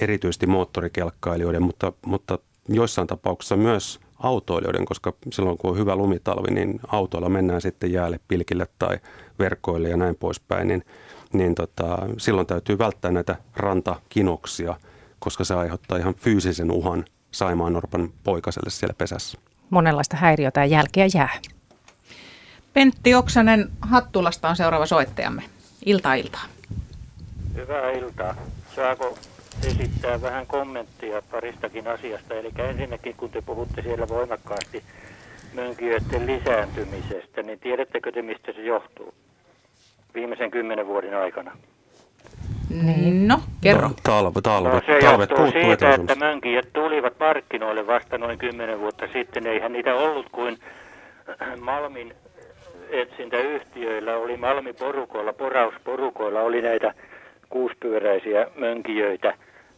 erityisesti moottorikelkkailijoiden, mutta, mutta joissain tapauksissa myös autoilijoiden, koska silloin kun on hyvä lumitalvi, niin autoilla mennään sitten jäälle, pilkille tai verkoille ja näin poispäin, niin niin tota, silloin täytyy välttää näitä rantakinoksia, koska se aiheuttaa ihan fyysisen uhan Saimaan Norpan poikaselle siellä pesässä. Monenlaista häiriötä ja jälkeä jää. Pentti Oksanen Hattulasta on seuraava soittajamme. Iltaa iltaa. Hyvää iltaa. Saako esittää vähän kommenttia paristakin asiasta? Eli ensinnäkin, kun te puhutte siellä voimakkaasti mönkijöiden lisääntymisestä, niin tiedättekö te, mistä se johtuu? Viimeisen kymmenen vuoden aikana? Niin, no, kerro. Talve, talve, no, se talvet johtuu siitä, että mönkijät tulivat markkinoille vasta noin kymmenen vuotta sitten. Eihän niitä ollut kuin Malmin etsintäyhtiöillä, oli Malmiporukoilla, porausporukoilla oli näitä kuuspyöräisiä mönkijöitä.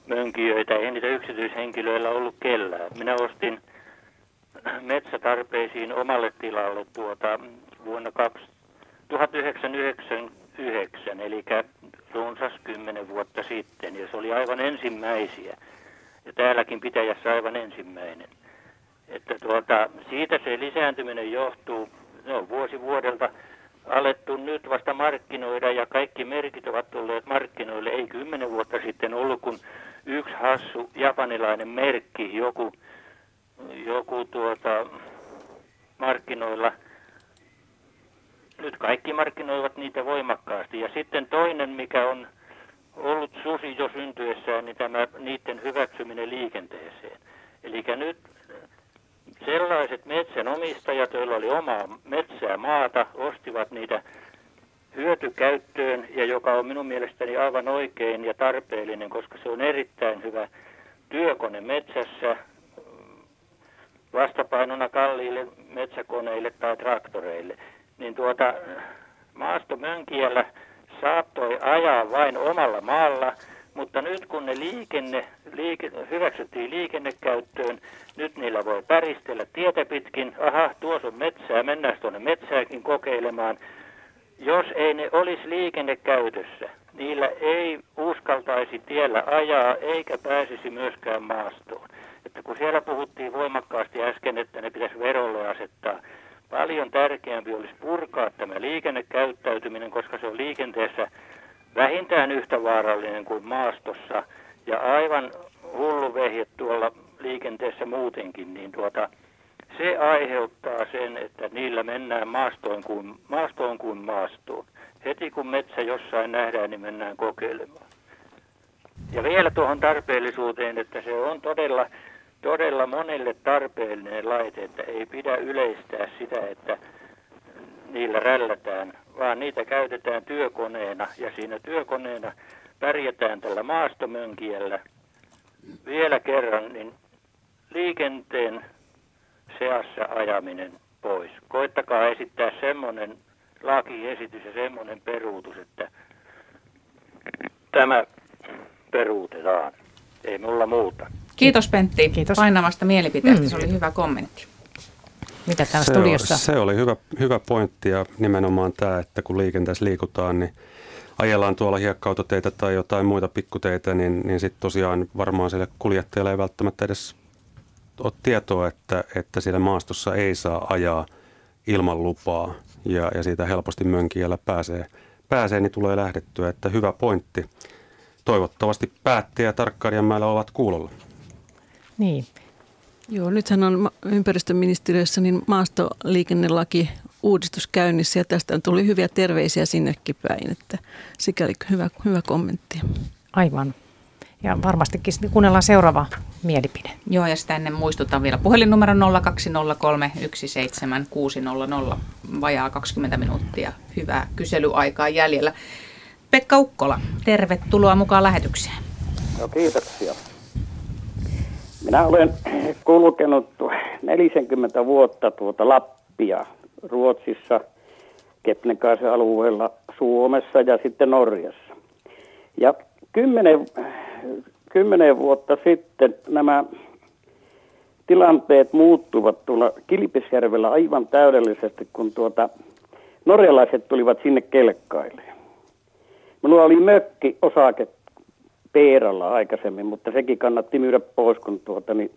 mönkijöitä. Ei niitä yksityishenkilöillä ollut kellään. Minä ostin metsätarpeisiin omalle tilalle tuota vuonna 1999, eli runsas 10 vuotta sitten, ja se oli aivan ensimmäisiä. Ja täälläkin pitäjässä aivan ensimmäinen. Että tuota, siitä se lisääntyminen johtuu, no vuosi vuodelta alettu nyt vasta markkinoida ja kaikki merkit ovat tulleet markkinoille. Ei kymmenen vuotta sitten ollut, kun yksi hassu japanilainen merkki, joku, joku tuota, markkinoilla – nyt kaikki markkinoivat niitä voimakkaasti. Ja sitten toinen, mikä on ollut susi jo syntyessään, niin tämä niiden hyväksyminen liikenteeseen. Eli nyt sellaiset metsänomistajat, joilla oli omaa metsää maata, ostivat niitä hyötykäyttöön ja joka on minun mielestäni aivan oikein ja tarpeellinen, koska se on erittäin hyvä työkone metsässä vastapainona kalliille metsäkoneille tai traktoreille niin tuota, maastomönkiällä saattoi ajaa vain omalla maalla, Mutta nyt kun ne liikenne, liike, hyväksyttiin liikennekäyttöön, nyt niillä voi päristellä tietä pitkin. Aha, tuossa on metsää, mennään tuonne metsääkin kokeilemaan. Jos ei ne olisi liikennekäytössä, niillä ei uskaltaisi tiellä ajaa eikä pääsisi myöskään maastoon. Että kun siellä puhuttiin voimakkaasti äsken, että ne pitäisi verolle asettaa, paljon tärkeämpi olisi purkaa tämä liikennekäyttäytyminen, koska se on liikenteessä vähintään yhtä vaarallinen kuin maastossa ja aivan hullu vehje tuolla liikenteessä muutenkin, niin tuota, se aiheuttaa sen, että niillä mennään maastoon kuin, maastoon kuin maastoon. Heti kun metsä jossain nähdään, niin mennään kokeilemaan. Ja vielä tuohon tarpeellisuuteen, että se on todella, todella monelle tarpeellinen laite, että ei pidä yleistää sitä, että niillä rällätään, vaan niitä käytetään työkoneena ja siinä työkoneena pärjätään tällä maastomönkiellä. Vielä kerran, niin liikenteen seassa ajaminen pois. Koittakaa esittää semmoinen lakiesitys ja semmoinen peruutus, että tämä peruutetaan. Ei mulla muuta. Kiitos Pentti Kiitos. painavasta mielipiteestä, mm. se oli hyvä kommentti. Mitä täällä se studiossa? Oli, se oli hyvä, hyvä pointti ja nimenomaan tämä, että kun liikenteessä liikutaan, niin ajellaan tuolla hiekkautoteitä tai jotain muita pikkuteitä, niin, niin sitten tosiaan varmaan sille kuljettajalle ei välttämättä edes ole tietoa, että, että siellä maastossa ei saa ajaa ilman lupaa ja, ja siitä helposti mönkijällä pääsee, pääsee, niin tulee lähdettyä, että hyvä pointti. Toivottavasti päättäjä Tarkkarianmäellä ovat kuulolla. Niin. Joo, nythän on ympäristöministeriössä niin maastoliikennelaki uudistus käynnissä ja tästä tuli hyviä terveisiä sinnekin päin, että sikäli hyvä, hyvä kommentti. Aivan. Ja varmastikin kuunnellaan seuraava mielipide. Joo, ja sitä ennen muistutan vielä puhelinnumero 0203 17600, vajaa 20 minuuttia. Hyvää kyselyaikaa jäljellä. Pekka Ukkola, tervetuloa mukaan lähetykseen. No, kiitoksia. Minä olen kulkenut 40 vuotta tuota Lappia Ruotsissa, Kepnekaisen alueella, Suomessa ja sitten Norjassa. Ja kymmenen, kymmenen vuotta sitten nämä tilanteet muuttuvat tuolla Kilpisjärvellä aivan täydellisesti, kun tuota, norjalaiset tulivat sinne kelkkaille. Minulla oli mökki osake Peeralla aikaisemmin, mutta sekin kannatti myydä pois, kun tuota, niin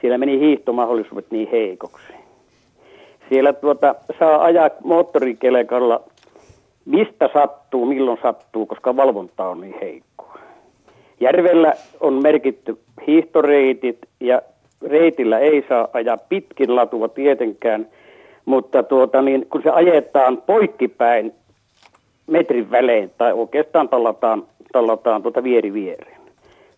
siellä meni hiihtomahdollisuudet niin heikoksi. Siellä tuota, saa ajaa moottorikelekalla mistä sattuu, milloin sattuu, koska valvonta on niin heikkoa. Järvellä on merkitty hiihtoreitit ja reitillä ei saa ajaa pitkin latua tietenkään, mutta tuota, niin, kun se ajetaan poikkipäin metrin välein tai oikeastaan tallataan, tallataan tuota vieri viereen.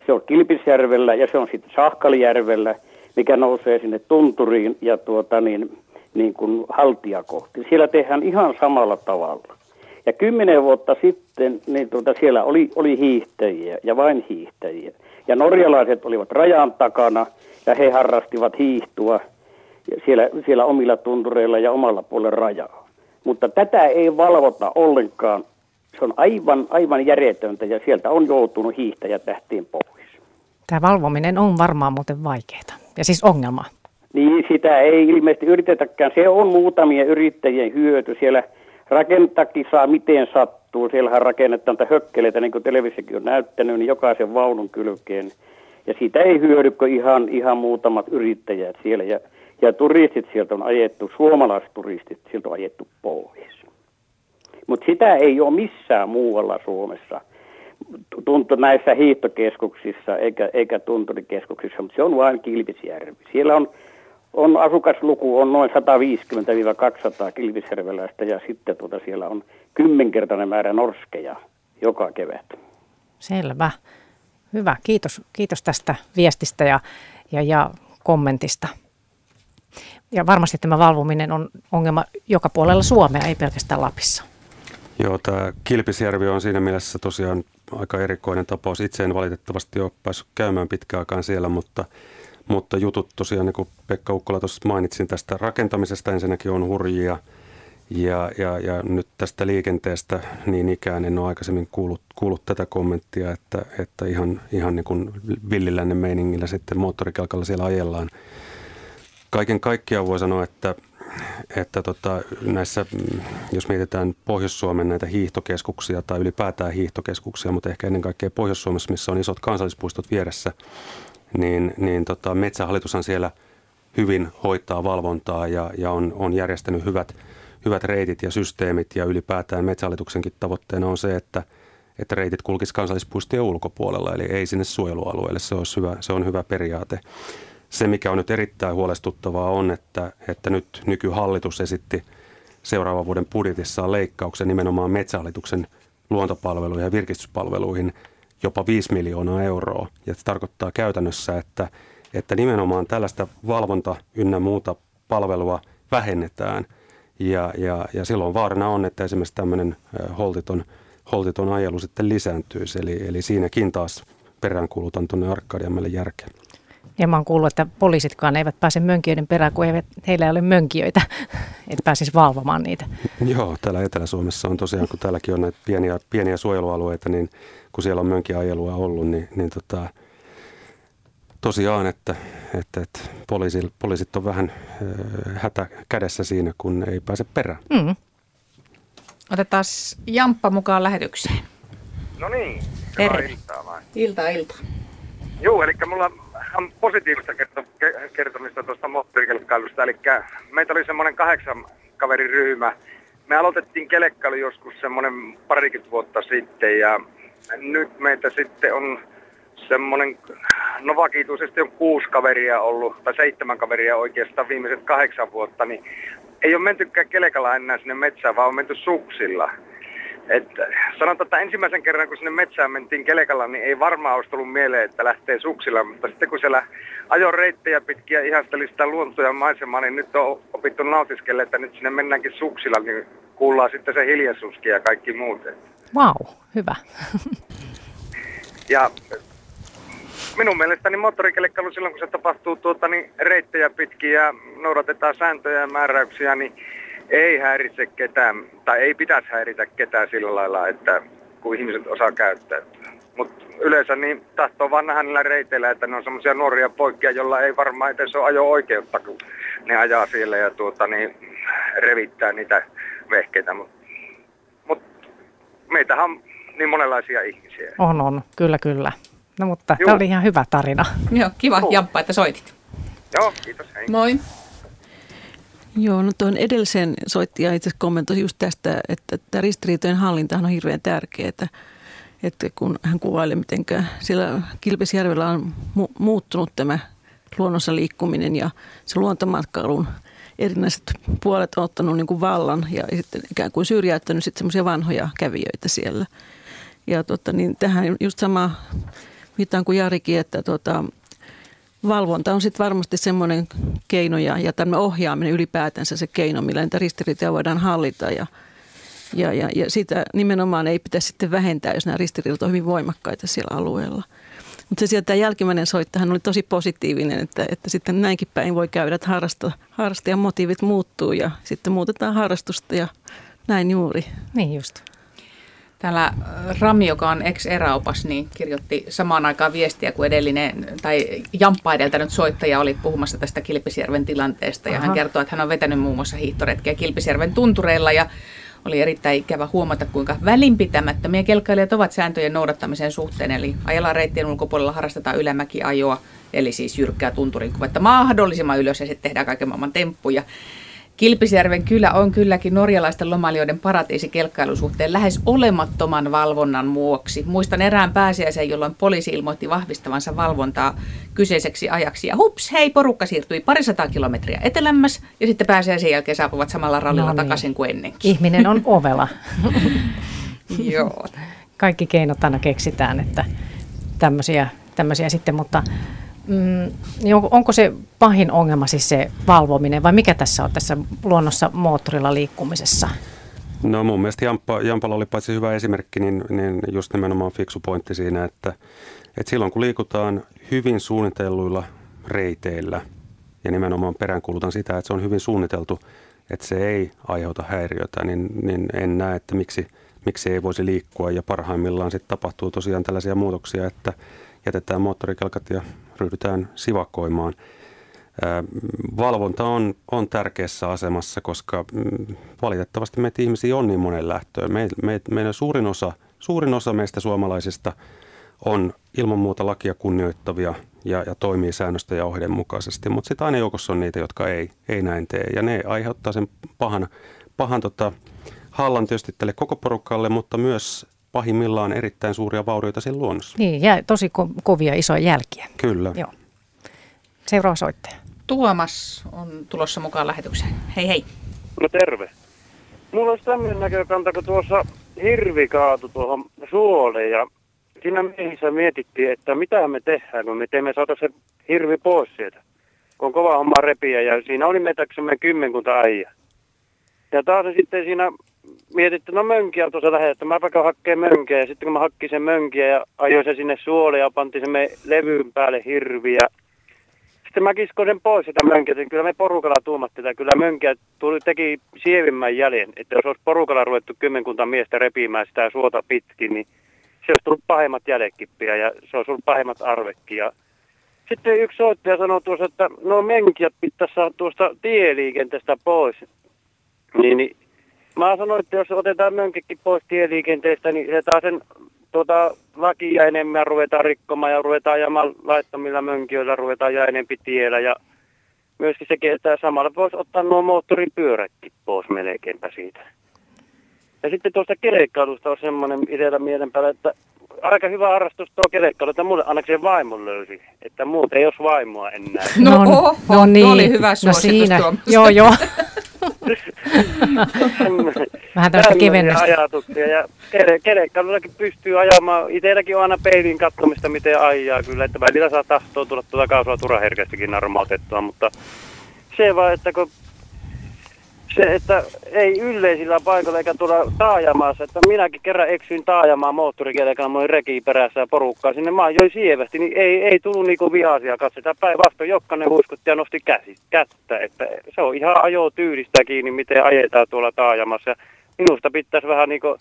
Se on Kilpisjärvellä ja se on sitten Sahkalijärvellä, mikä nousee sinne tunturiin ja tuota niin, niin kuin haltia kohti. Siellä tehdään ihan samalla tavalla. Ja kymmenen vuotta sitten niin tuota, siellä oli, oli hiihtäjiä ja vain hiihtäjiä. Ja norjalaiset olivat rajan takana ja he harrastivat hiihtua siellä, siellä omilla tuntureilla ja omalla puolella rajaa. Mutta tätä ei valvota ollenkaan. Se on aivan, aivan järjetöntä ja sieltä on joutunut hiihtäjä tähtiin pois. Tämä valvominen on varmaan muuten vaikeaa ja siis ongelma. Niin, sitä ei ilmeisesti yritetäkään. Se on muutamia yrittäjien hyöty. Siellä rakentakin saa miten sattuu. Siellähän rakennetaan tätä hökkeleitä, niin kuin televisiokin on näyttänyt, niin jokaisen vaunun kylkeen. Ja siitä ei hyödykö ihan, ihan muutamat yrittäjät siellä. Ja, ja turistit sieltä on ajettu, suomalaisturistit sieltä on ajettu pois. Mutta sitä ei ole missään muualla Suomessa tuntu näissä hiihtokeskuksissa eikä, eikä tunturikeskuksissa, mutta se on vain Kilpisjärvi. Siellä on on asukasluku on noin 150-200 kilvisjärveläistä ja sitten tuota siellä on kymmenkertainen määrä norskeja joka kevät. Selvä. Hyvä. Kiitos, kiitos tästä viestistä ja, ja, ja kommentista. Ja varmasti tämä valvominen on ongelma joka puolella Suomea, ei pelkästään Lapissa. Joo, tämä Kilpisjärvi on siinä mielessä tosiaan aika erikoinen tapaus. Itse en valitettavasti ole päässyt käymään pitkään aikaan siellä, mutta – mutta jutut tosiaan, niin kuin Pekka Ukkola tuossa mainitsin tästä rakentamisesta, ensinnäkin on hurjia. Ja, ja, ja nyt tästä liikenteestä niin ikään en ole aikaisemmin kuullut, kuullut tätä kommenttia, että, että ihan, ihan niin kuin villilännen meiningillä sitten moottorikelkalla siellä ajellaan. Kaiken kaikkiaan voi sanoa, että, että tota, näissä, jos mietitään Pohjois-Suomen näitä hiihtokeskuksia tai ylipäätään hiihtokeskuksia, mutta ehkä ennen kaikkea Pohjois-Suomessa, missä on isot kansallispuistot vieressä, niin, niin tota, Metsähallitushan siellä hyvin hoitaa valvontaa ja, ja on, on järjestänyt hyvät, hyvät reitit ja systeemit ja ylipäätään Metsähallituksenkin tavoitteena on se, että, että reitit kulkisivat kansallispuistojen ulkopuolella, eli ei sinne suojelualueelle. Se, olisi hyvä, se on hyvä periaate. Se, mikä on nyt erittäin huolestuttavaa, on, että, että nyt nykyhallitus esitti seuraavan vuoden budjetissaan leikkauksen nimenomaan metsähallituksen luontopalveluihin ja virkistyspalveluihin jopa 5 miljoonaa euroa. Ja se tarkoittaa käytännössä, että, että nimenomaan tällaista valvonta ynnä muuta palvelua vähennetään. Ja, ja, ja silloin vaarana on, että esimerkiksi tämmöinen holtiton, holtiton ajelu sitten lisääntyisi. Eli, eli siinäkin taas peräänkuulutan tuonne Arkadiamäelle järkeä. Ja mä oon kuullut, että poliisitkaan eivät pääse mönkijöiden perään, kun eivät, heillä ei ole mönkijöitä, *laughs* että pääsisi valvomaan niitä. Joo, täällä Etelä-Suomessa on tosiaan, kun täälläkin on näitä pieniä, pieniä suojelualueita, niin kun siellä on mönkiajelua ollut, niin, niin tota, tosiaan, että, että, että poliisit, poliisit on vähän hätä kädessä siinä, kun ei pääse perään. Mm. Otetaan Jamppa mukaan lähetykseen. No niin, hyvää iltaa vain. Ilta, ilta. Joo, eli mulla on positiivista kertomista tuosta moottorikelkkailusta. Eli meitä oli semmoinen kahdeksan kaveriryhmä. Me aloitettiin kelekkailu joskus semmoinen parikymmentä vuotta sitten ja nyt meitä sitten on semmoinen, no vakituisesti on kuusi kaveria ollut, tai seitsemän kaveria oikeastaan viimeiset kahdeksan vuotta, niin ei ole mentykään kelekalla enää sinne metsään, vaan on menty suksilla. Et sanotaan, että ensimmäisen kerran kun sinne metsään mentiin kelekalla, niin ei varmaan olisi tullut mieleen, että lähtee suksilla, mutta sitten kun siellä ajo reittejä pitkiä ihasteli sitä luontoa ja maisemaa, niin nyt on opittu nautiskelle, että nyt sinne mennäänkin suksilla, niin kuullaan sitten se hiljaisuuskin ja kaikki muut. Vau, wow, hyvä. ja minun mielestäni moottorikelkkailu silloin, kun se tapahtuu tuota, niin reittejä pitkin ja noudatetaan sääntöjä ja määräyksiä, niin ei häiritse ketään, tai ei pitäisi häiritä ketään sillä lailla, että kun ihmiset osaa käyttää. Mutta yleensä niin tahtoo vaan nähdä niillä reiteillä, että ne on semmoisia nuoria poikia, joilla ei varmaan edes ole ajo-oikeutta, kun ne ajaa siellä ja tuota, niin revittää niitä vehkeitä. Mutta mut, meitähän on niin monenlaisia ihmisiä. On, on. Kyllä, kyllä. No mutta Juu. tämä oli ihan hyvä tarina. Joo, kiva Juu. Jamppa, että soitit. Joo, kiitos. Hei. Moi. Joo, no tuon edellisen soittaja itse kommentoi just tästä, että tämä ristiriitojen hallinta on hirveän tärkeää. Että, kun hän kuvailee, miten siellä Kilpesjärvellä on mu- muuttunut tämä luonnossa liikkuminen ja se luontomatkailun erinäiset puolet on ottanut niin kuin vallan ja sitten ikään kuin syrjäyttänyt sitten semmoisia vanhoja kävijöitä siellä. Ja tota, niin tähän just sama viittaan kuin Jarikin, että tota, valvonta on sitten varmasti semmoinen keino ja, ja tämä ohjaaminen ylipäätänsä se keino, millä niitä ristiriitoja voidaan hallita ja, ja, ja, ja sitä nimenomaan ei pitäisi sitten vähentää, jos nämä ristiriidat on hyvin voimakkaita siellä alueella. Mutta se sieltä jälkimmäinen soittahan oli tosi positiivinen, että, että sitten näinkin päin voi käydä, että harrasta, harrastajan motiivit muuttuu ja sitten muutetaan harrastusta ja näin juuri. Niin just. Täällä Rami, joka on ex-eräopas, niin kirjoitti samaan aikaan viestiä kuin edellinen, tai Jamppa edeltänyt soittaja oli puhumassa tästä Kilpisjärven tilanteesta. Ja Aha. hän kertoo, että hän on vetänyt muun muassa hiihtoretkiä Kilpisjärven tuntureilla ja oli erittäin ikävä huomata, kuinka välinpitämättömiä kelkkailijat ovat sääntöjen noudattamisen suhteen. Eli ajellaan reittien ulkopuolella harrastetaan ylämäkiajoa, eli siis jyrkkää tunturin kuvetta mahdollisimman ylös ja sitten tehdään kaiken maailman temppuja. Kilpisjärven kylä on kylläkin norjalaisten lomailijoiden paratiisi kelkkailusuhteen lähes olemattoman valvonnan vuoksi. Muistan erään pääsiäisen, jolloin poliisi ilmoitti vahvistavansa valvontaa kyseiseksi ajaksi. Ja hups, hei, porukka siirtyi parisataa kilometriä etelämmäs ja sitten pääsiäisen jälkeen saapuvat samalla rallilla no niin. takaisin kuin ennenkin. Ihminen on ovela. *laughs* Joo. Kaikki keinot aina keksitään, että tämmöisiä, tämmöisiä sitten, mutta Mm, niin onko, onko se pahin ongelma siis se valvominen vai mikä tässä on tässä luonnossa moottorilla liikkumisessa? No mun mielestä Jampa, Jampala oli paitsi hyvä esimerkki, niin, niin just nimenomaan fiksu pointti siinä, että, että silloin kun liikutaan hyvin suunnitelluilla reiteillä ja nimenomaan peräänkuulutan sitä, että se on hyvin suunniteltu että se ei aiheuta häiriötä, niin, niin en näe, että miksi, miksi ei voisi liikkua. Ja parhaimmillaan sitten tapahtuu tosiaan tällaisia muutoksia, että jätetään moottorikelkat ja ryhdytään sivakoimaan. Valvonta on, on tärkeässä asemassa, koska mm, valitettavasti meitä ihmisiä on niin monen lähtöön. Me, me, meidän suurin osa, suurin osa meistä suomalaisista on ilman muuta lakia kunnioittavia ja, ja toimii säännöstä ja ohjeiden mukaisesti, mutta sitten aina joukossa on niitä, jotka ei, ei näin tee. Ja ne aiheuttaa sen pahan, pahan tota, hallan tietysti tälle koko porukalle, mutta myös pahimmillaan erittäin suuria vaurioita siinä luonnossa. Niin, ja tosi ko- kovia isoja jälkiä. Kyllä. Joo. Seuraava soittaja. Tuomas on tulossa mukaan lähetykseen. Hei hei. No terve. Mulla olisi tämmöinen näkökanta, kun tuossa hirvi kaatu tuohon suolle ja siinä miehissä mietittiin, että mitä me tehdään, kun me teemme saada se hirvi pois sieltä. Kun on kova homma repiä ja siinä oli metäksemme kymmenkunta äijä. Ja taas sitten siinä mietittiin, no mönkiä tuossa lähellä, että mä vaikka hakkeen mönkiä. Ja sitten kun mä hakkin sen mönkiä ja ajoin sen sinne suolle ja pantiin sen levyyn päälle hirviä. Sitten mä kiskoin sen pois sitä mönkiä. Kyllä me porukalla tuumattiin että kyllä mönkiä tuli, teki sievimmän jäljen. Että jos olisi porukalla ruvettu kymmenkunta miestä repimään sitä suota pitkin, niin se olisi tullut pahemmat jälkippiä ja se olisi ollut pahemmat arvekki. Ja sitten yksi soittaja sanoi tuossa, että no menkijät pitäisi saada tuosta tieliikenteestä pois. Niin, niin mä sanoin, että jos otetaan mönkikin pois tieliikenteestä, niin se taas sen tuota, lakia enemmän ruvetaan rikkomaan ja ruvetaan ajamaan laittomilla mönkijöillä, ruvetaan ja enempi tiellä. Ja myöskin sekin, että samalla voisi ottaa nuo moottoripyörätkin pois melkeinpä siitä. Ja sitten tuosta kelekkailusta on semmoinen itsellä mielen päällä, että aika hyvä harrastus tuo kelekkailu, että mulle ainakin vaimon löysi, että muut ei olisi vaimoa enää. *laughs* No, no, no, no niin. oli hyvä no suositus no siinä. Joo, joo. *laughs* Vähän tällaista kevennystä. ajatuksia ja kelekkailullakin pystyy ajamaan. Itselläkin on aina peilin katsomista, miten ajaa kyllä, että välillä saa tahtoa tulla tuota kausua turaherkästikin narmautettua, mutta se vaan, että kun se, että ei yleisillä paikoilla eikä tuolla taajamaassa, että minäkin kerran eksyin taajamaan moottorikelekalla, mä olin reki perässä ja porukkaa sinne, mä join sievästi, niin ei, ei tullut niinku vihaisia katsotaan päinvastoin, Jokkanen huiskutti ja nosti käsi, kättä, että se on ihan ajo tyylistä kiinni, miten ajetaan tuolla taajamassa. Ja minusta pitäisi vähän niinku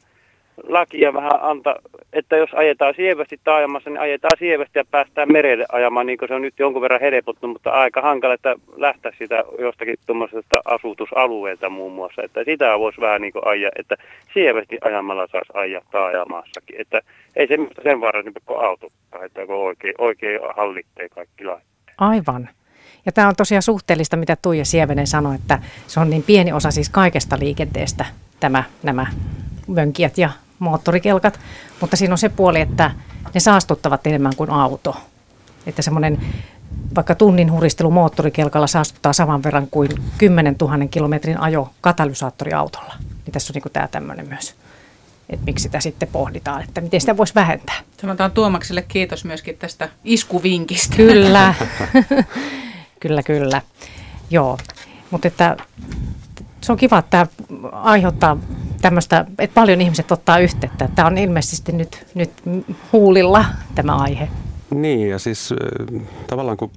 lakia vähän antaa, että jos ajetaan sievästi taajamassa, niin ajetaan sievästi ja päästään merelle ajamaan, niin kuin se on nyt jonkun verran helpottunut, mutta aika hankala, että lähteä sitä jostakin tuommoisesta asutusalueelta muun muassa, että sitä voisi vähän niin kuin ajaa, että sievästi ajamalla saisi ajaa taajamassakin, että ei se sen varaa niin kuin auto, että kun oikein, oikein hallittee kaikki laitteet. Aivan. Ja tämä on tosiaan suhteellista, mitä Tuija Sievenen sanoi, että se on niin pieni osa siis kaikesta liikenteestä, tämä, nämä mönkijät ja moottorikelkat, mutta siinä on se puoli, että ne saastuttavat enemmän kuin auto. Että semmoinen vaikka tunnin huristelu moottorikelkalla saastuttaa saman verran kuin 10 000 kilometrin ajo katalysaattoriautolla. Niin tässä on niin tämä tämmöinen myös, että miksi sitä sitten pohditaan, että miten sitä voisi vähentää. Sanotaan Tuomakselle kiitos myöskin tästä iskuvinkistä. Kyllä, *laughs* kyllä, kyllä. Joo, mutta että se on kiva, että tämä aiheuttaa tämmöistä, että paljon ihmiset ottaa yhteyttä. Tämä on ilmeisesti nyt, nyt huulilla tämä aihe. Niin ja siis tavallaan kun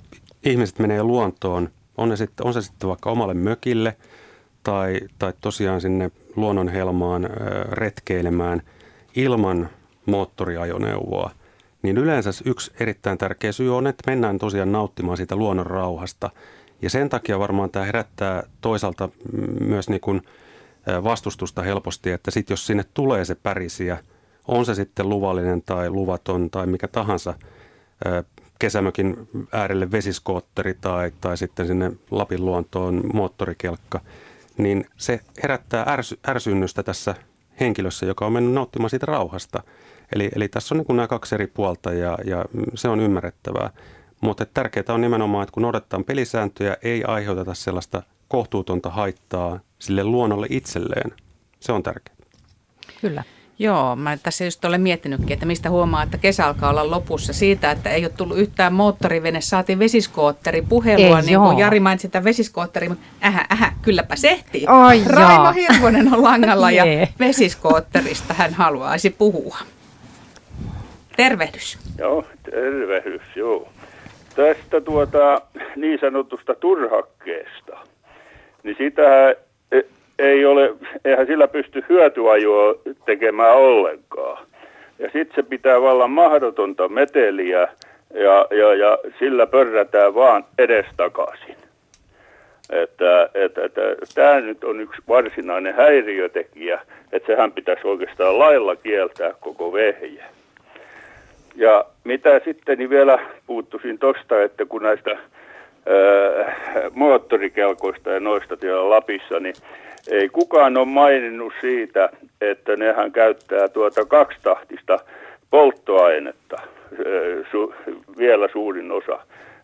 ihmiset menee luontoon, on, ne sitten, on se sitten vaikka omalle mökille tai, tai tosiaan sinne luonnonhelmaan retkeilemään ilman moottoriajoneuvoa, niin yleensä yksi erittäin tärkeä syy on, että mennään tosiaan nauttimaan siitä luonnon rauhasta. Ja sen takia varmaan tämä herättää toisaalta myös niin kuin – vastustusta helposti, että sitten jos sinne tulee se pärisiä, on se sitten luvallinen tai luvaton tai mikä tahansa, kesämökin äärelle vesiskootteri tai, tai sitten sinne Lapin luontoon moottorikelkka, niin se herättää ärsy, ärsynnystä tässä henkilössä, joka on mennyt nauttimaan siitä rauhasta. Eli, eli tässä on niin nämä kaksi eri puolta ja, ja se on ymmärrettävää. Mutta tärkeää on nimenomaan, että kun noudatetaan pelisääntöjä, ei aiheuteta sellaista kohtuutonta haittaa sille luonnolle itselleen. Se on tärkeää. Kyllä. Joo, mä tässä just olen miettinytkin, että mistä huomaa, että kesä alkaa olla lopussa siitä, että ei ole tullut yhtään moottorivene, saatiin vesiskootteri puhelua, ei, niin kuin Jari mainitsi sitä vesiskootteri, mutta ähä, ähä, kylläpä sehtiin. Ai, Raimo joo. Hirvonen on langalla ja vesiskootterista hän haluaisi puhua. Tervehdys. Joo, tervehdys, joo. Tästä tuota niin sanotusta turhakkeesta niin sitä e, ei ole, eihän sillä pysty hyötyajoa tekemään ollenkaan. Ja sitten se pitää vallan mahdotonta meteliä ja, ja, ja sillä pörrätään vaan edestakaisin. Että, että, että tämä nyt on yksi varsinainen häiriötekijä, että sehän pitäisi oikeastaan lailla kieltää koko vehje. Ja mitä sitten niin vielä puuttuisin tuosta, että kun näistä moottorikelkoista ja noista siellä Lapissa, niin ei kukaan ole maininnut siitä, että nehän käyttää tuota kaksitahtista polttoainetta su, vielä suurin osa.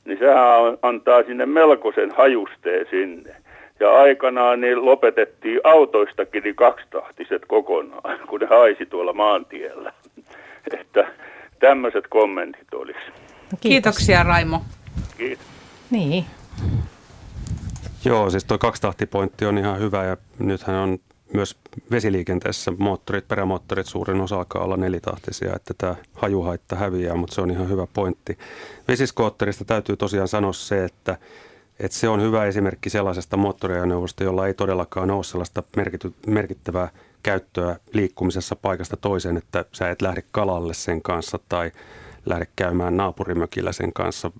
Niin sehän antaa sinne melkoisen hajusteen sinne. Ja aikanaan niin lopetettiin autoistakin niin kaksitahtiset kokonaan, *laughs* kun ne haisi tuolla maantiellä. Että tämmöiset kommentit olisi. Kiitoksia Raimo. Kiitos. Niin. Joo, siis tuo kaksitahtipointti on ihan hyvä ja nythän on myös vesiliikenteessä moottorit, perämoottorit suurin osa alkaa olla nelitahtisia, että tämä hajuhaitta häviää, mutta se on ihan hyvä pointti. Vesiskootterista täytyy tosiaan sanoa se, että, että se on hyvä esimerkki sellaisesta moottoriajoneuvosta, jolla ei todellakaan ole sellaista merkity, merkittävää käyttöä liikkumisessa paikasta toiseen, että sä et lähde kalalle sen kanssa tai lähde käymään naapurimökillä sen kanssa,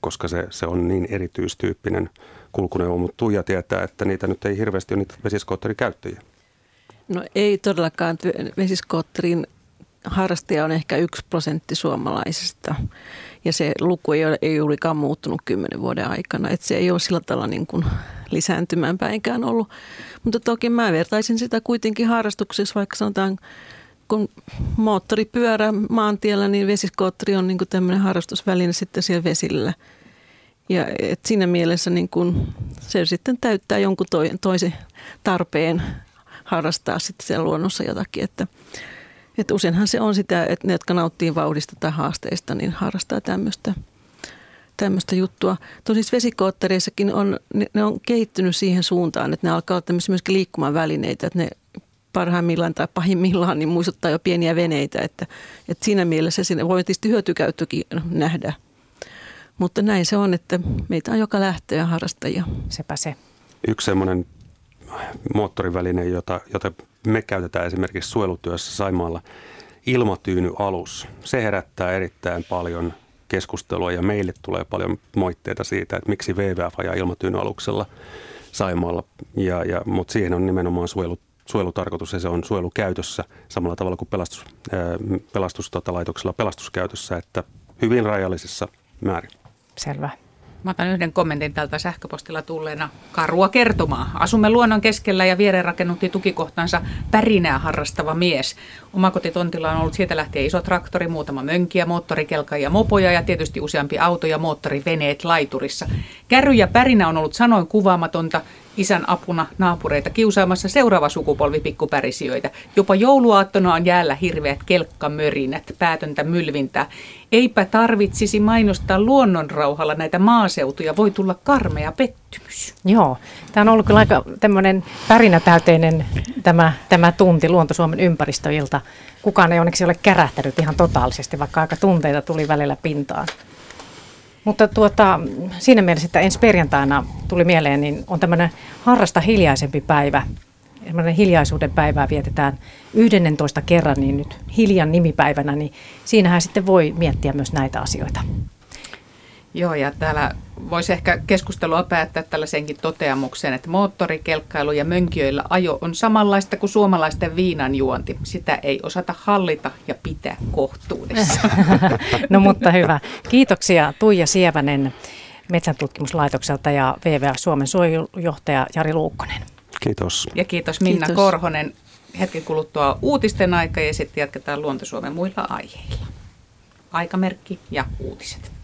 koska se, se on niin erityistyyppinen kulkuneuvo, mutta Tuija tietää, että niitä nyt ei hirveästi ole niitä vesiskootterikäyttäjiä. No ei todellakaan. Vesiskootterin harrastaja on ehkä yksi prosentti suomalaisista. Ja se luku ei, ole, ei juurikaan muuttunut kymmenen vuoden aikana. Että se ei ole sillä tavalla niin kuin lisääntymään päinkään ollut. Mutta toki mä vertaisin sitä kuitenkin harrastuksessa, vaikka sanotaan kun moottoripyörä maantiellä, niin vesiskootteri on niin kuin tämmöinen harrastusväline sitten siellä vesillä. Ja et siinä mielessä niin kun se sitten täyttää jonkun toi, toisen tarpeen harrastaa sitten siellä luonnossa jotakin. Että, että useinhan se on sitä, että ne, jotka nauttii vauhdista tai haasteista, niin harrastaa tämmöistä, tämmöistä juttua. Tosis vesikoottereissakin on, ne, ne on kehittynyt siihen suuntaan, että ne alkaa olla tämmöisiä myöskin liikkumaan välineitä, että ne parhaimmillaan tai pahimmillaan niin muistuttaa jo pieniä veneitä, että, että siinä mielessä siinä voi tietysti hyötykäyttökin nähdä. Mutta näin se on, että meitä on joka lähtöä harrastajia. Sepä se. Yksi semmoinen moottoriväline, jota, jota me käytetään esimerkiksi suojelutyössä Saimaalla, ilmatyynyalus. Se herättää erittäin paljon keskustelua ja meille tulee paljon moitteita siitä, että miksi WWF ajaa ilmatyynyaluksella Saimaalla. Ja, ja, mutta siihen on nimenomaan suojelu, suojelutarkoitus ja se on suojelukäytössä samalla tavalla kuin pelastus, pelastustotalaitoksella pelastuskäytössä, että hyvin rajallisissa määrin. Selvä. Mä otan yhden kommentin tältä sähköpostilla tulleena karua kertomaa. Asumme luonnon keskellä ja viereen rakennutti tukikohtansa pärinää harrastava mies. Omakotitontilla on ollut sieltä lähtien iso traktori, muutama mönkiä, moottorikelka ja mopoja ja tietysti useampi auto ja moottoriveneet laiturissa. Kärry ja pärinä on ollut sanoin kuvaamatonta isän apuna naapureita kiusaamassa seuraava sukupolvi pikkupärisijöitä. Jopa jouluaattona on jäällä hirveät kelkkamörinät, päätöntä mylvintää. Eipä tarvitsisi mainostaa luonnonrauhalla näitä maaseutuja, voi tulla karmea pettymys. Joo, tämä on ollut kyllä aika tämmöinen pärinätäyteinen tämä, tämä tunti Luonto Suomen ympäristöilta. Kukaan ei onneksi ole kärähtänyt ihan totaalisesti, vaikka aika tunteita tuli välillä pintaan. Mutta tuota, siinä mielessä, että ensi perjantaina tuli mieleen, niin on tämmöinen harrasta hiljaisempi päivä. Tämmöinen hiljaisuuden päivää vietetään 11 kerran, niin nyt hiljan nimipäivänä, niin siinähän sitten voi miettiä myös näitä asioita. Joo, ja täällä voisi ehkä keskustelua päättää tällaisenkin toteamukseen, että moottorikelkkailu ja mönkijöillä ajo on samanlaista kuin suomalaisten viinanjuonti. Sitä ei osata hallita ja pitää kohtuudessa. *laughs* no mutta hyvä. Kiitoksia Tuija Sievänen Metsäntutkimuslaitokselta ja VVA Suomen suojelujohtaja Jari Luukkonen. Kiitos. Ja kiitos Minna kiitos. Korhonen. Hetken kuluttua uutisten aika ja sitten jatketaan Luonto Suomen muilla aiheilla. Aikamerkki ja uutiset.